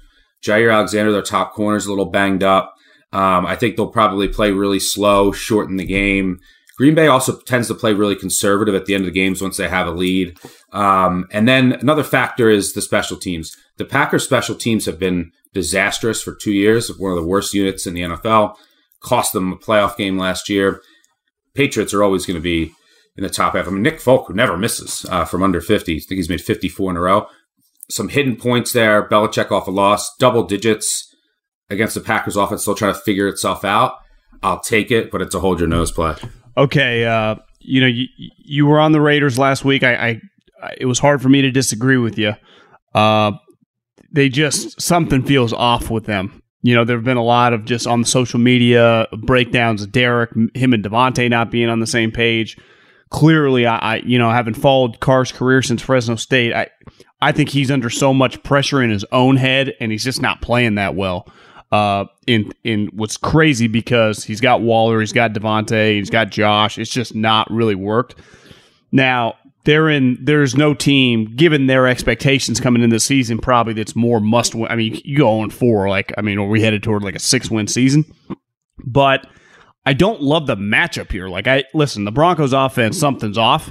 Jaire Alexander, their top corner, is a little banged up. Um, I think they'll probably play really slow, shorten the game. Green Bay also tends to play really conservative at the end of the games once they have a lead. Um, and then another factor is the special teams. The Packers special teams have been disastrous for two years, one of the worst units in the NFL. Cost them a playoff game last year. Patriots are always going to be in the top half. I mean, Nick Folk, who never misses uh, from under 50, I think he's made 54 in a row. Some hidden points there. Belichick off a loss, double digits against the Packers offense, still trying to figure itself out. I'll take it, but it's a hold your nose play. Okay, uh, you know you, you were on the Raiders last week. I, I, I, it was hard for me to disagree with you. Uh, they just something feels off with them. You know, there have been a lot of just on the social media breakdowns of Derek, him and Davante not being on the same page. Clearly, I, I, you know, having followed Carr's career since Fresno State, I, I think he's under so much pressure in his own head, and he's just not playing that well. Uh, in in what's crazy because he's got Waller, he's got Davante, he's got Josh. It's just not really worked. Now they're in. There's no team given their expectations coming in this season. Probably that's more must win. I mean, you go on four. Like I mean, are we headed toward like a six win season? But I don't love the matchup here. Like I listen, the Broncos offense something's off,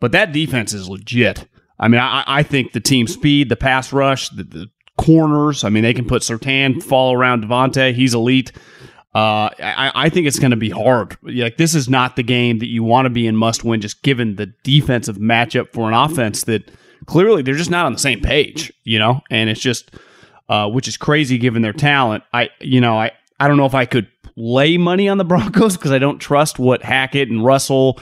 but that defense is legit. I mean, I, I think the team speed, the pass rush, the, the corners. I mean, they can put Surtain fall around Davante. He's elite. Uh, I, I, think it's going to be hard. Like this is not the game that you want to be in must win, just given the defensive matchup for an offense that clearly they're just not on the same page, you know. And it's just, uh, which is crazy given their talent. I, you know, I, I don't know if I could lay money on the Broncos because I don't trust what Hackett and Russell,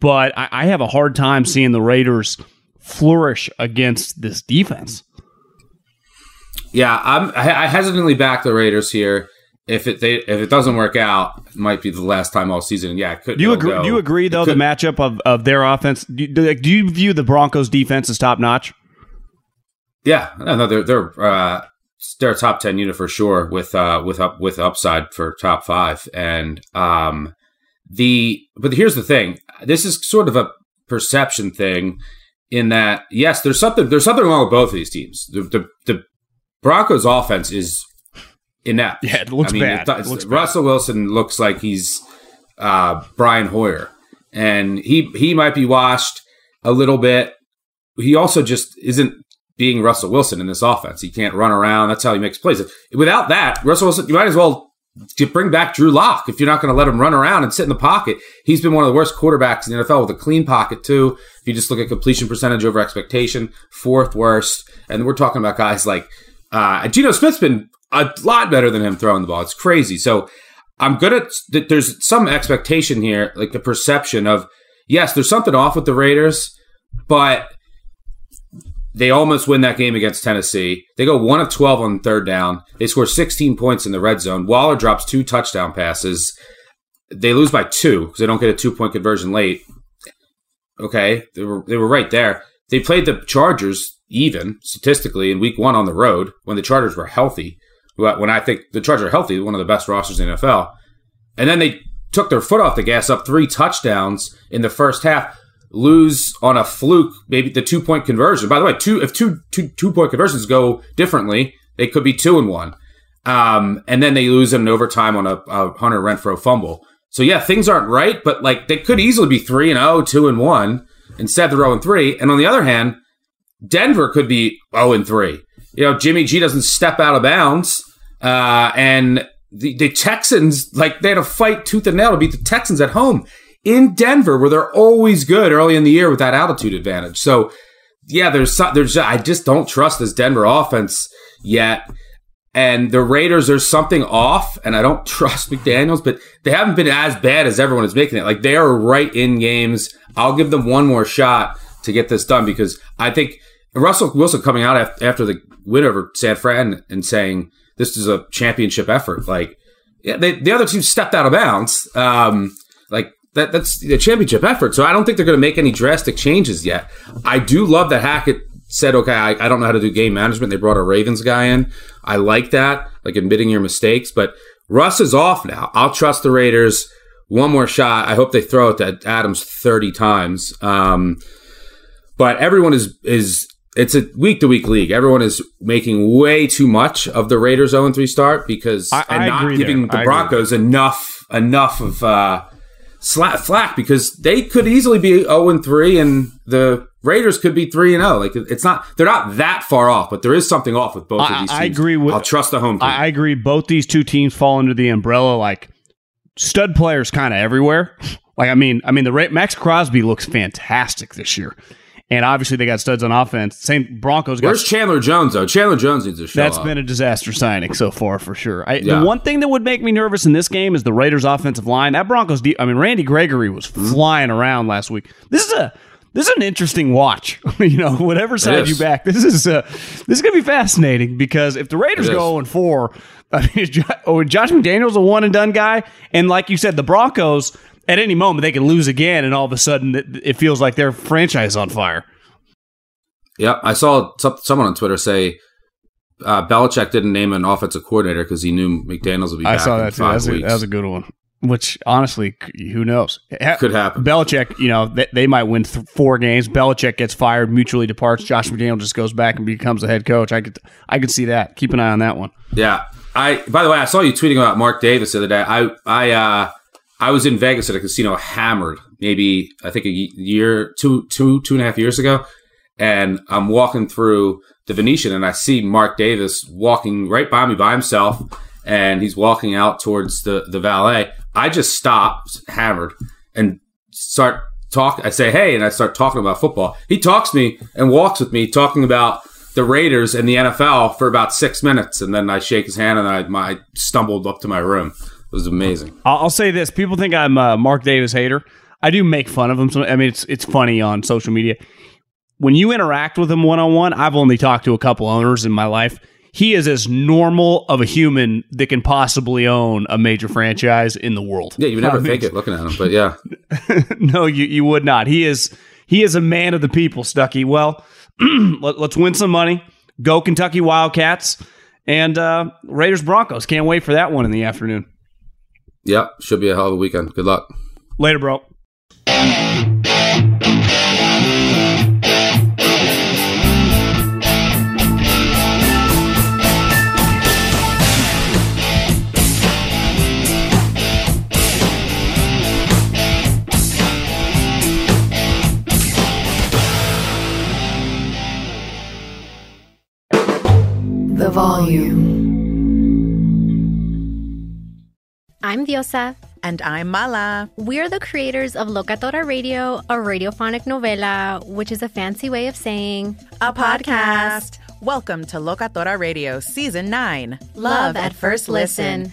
but I, I have a hard time seeing the Raiders flourish against this defense. Yeah, I'm. I hesitantly back the Raiders here. If it they, if it doesn't work out, it might be the last time all season. Yeah, could. Do you agree? Go. Do you agree though? The matchup of, of their offense. Do, do, do, you view the Broncos defense as top notch? Yeah, no, they're they're uh, they're a top ten unit for sure with uh with up with upside for top five and um the but here's the thing. This is sort of a perception thing in that yes, there's something there's something wrong with both of these teams. The the, the Broncos offense is inept. Yeah, it looks I mean, bad. It, looks Russell bad. Wilson looks like he's uh, Brian Hoyer, and he he might be washed a little bit. He also just isn't being Russell Wilson in this offense. He can't run around. That's how he makes plays. Without that, Russell Wilson, you might as well bring back Drew Lock if you're not going to let him run around and sit in the pocket. He's been one of the worst quarterbacks in the NFL with a clean pocket too. If you just look at completion percentage over expectation, fourth worst, and we're talking about guys like uh, Geno Smith's been a lot better than him throwing the ball. It's crazy. So I'm good at there's some expectation here, like the perception of yes, there's something off with the Raiders, but they almost win that game against Tennessee. They go one of twelve on third down. They score 16 points in the red zone. Waller drops two touchdown passes. They lose by two because they don't get a two point conversion late. Okay, they were they were right there. They played the Chargers even statistically in week one on the road when the Chargers were healthy. When I think the Chargers are healthy, one of the best rosters in the NFL. And then they took their foot off the gas, up three touchdowns in the first half, lose on a fluke, maybe the two point conversion. By the way, two if two two two point conversions go differently, they could be two and one. Um, and then they lose in overtime on a, a Hunter Renfrow fumble. So yeah, things aren't right, but like they could easily be 3 and oh, two and 1. Instead they're 0 and 3. And on the other hand, Denver could be 0 and 3. You know, Jimmy G doesn't step out of bounds. Uh, and the, the Texans, like they had to fight tooth and nail to beat the Texans at home in Denver, where they're always good early in the year with that altitude advantage. So yeah, there's there's I just don't trust this Denver offense yet. And the Raiders, there's something off, and I don't trust McDaniels, but they haven't been as bad as everyone is making it. Like they are right in games. I'll give them one more shot to get this done because I think Russell Wilson coming out after the win over San Fran and saying this is a championship effort. Like yeah, they, the other team stepped out of bounds. Um, like that, that's the championship effort. So I don't think they're going to make any drastic changes yet. I do love that Hackett said, okay, I, I don't know how to do game management. They brought a Ravens guy in. I like that, like admitting your mistakes. But Russ is off now. I'll trust the Raiders. One more shot. I hope they throw it to Adams 30 times. Um, but everyone is, is, it's a week to week league. Everyone is making way too much of the Raiders 0 3 start because, I, and I not giving there. the Broncos enough, enough of, uh, slack flack because they could easily be 0 and 3 and the Raiders could be 3 and 0. Like it's not they're not that far off, but there is something off with both I, of these teams. I agree with I'll trust the home team. I, I agree both these two teams fall under the umbrella like stud players kind of everywhere. Like I mean, I mean the Ra- Maxx Crosby looks fantastic this year. And obviously they got studs on offense. Same Broncos got Where's Chandler Jones though? Chandler Jones needs a show That's up. been a disaster signing so far for sure. I, Yeah. The one thing that would make me nervous in this game is the Raiders' offensive line. That Broncos, de- I mean, Randy Gregory was Mm-hmm. flying around last week. This is a this is an interesting watch. you know, whatever side you back, this is uh, this is gonna be fascinating because if the Raiders go 0 and four, I mean, oh, Josh McDaniels a one and done guy, and like you said, the Broncos at any moment they can lose again, and all of a sudden it, it feels like their franchise is on fire. Yeah, I saw some, someone on Twitter say uh, Belichick didn't name an offensive coordinator because he knew McDaniels would be I back saw in that too. That's a, that was a good one. Which honestly, who knows? Ha- Could happen. Belichick, you know, they, they might win th- four games. Belichick gets fired, mutually departs. Josh McDaniel just goes back and becomes the head coach. I could, I could see that. Keep an eye on that one. Yeah. I by the way, I saw you tweeting about Mark Davis the other day. I I uh I was in Vegas at a casino hammered, maybe I think a year, two, two, two and a half years ago. And I'm walking through the Venetian and I see Mark Davis walking right by me by himself and he's walking out towards the, the valet. I just stop hammered and start talk. I say, Hey, and I start talking about football. He talks to me and walks with me talking about the Raiders and the NFL for about six minutes. And then I shake his hand and I, my, stumbled up to my room. It was amazing. I'll, I'll say this: people think I'm a Mark Davis hater. I do make fun of him. So, I mean, it's it's funny on social media. When you interact with him one on one, I've only talked to a couple owners in my life. He is as normal of a human that can possibly own a major franchise in the world. Yeah, you would never I mean, think it looking at him, but yeah. no, you you would not. He is he is a man of the people, Stuckey. Well, let, us win some money. Go Kentucky Wildcats and uh, Raiders Broncos. Can't wait for that one in the afternoon. Yep, should be a hell of a weekend. Good luck. Later, bro. The volume. I'm Diosa. And I'm Mala. We're the creators of Locatora Radio, a radiophonic novela, which is a fancy way of saying A podcast. Welcome to Locatora Radio Season 9 Love at First Listen.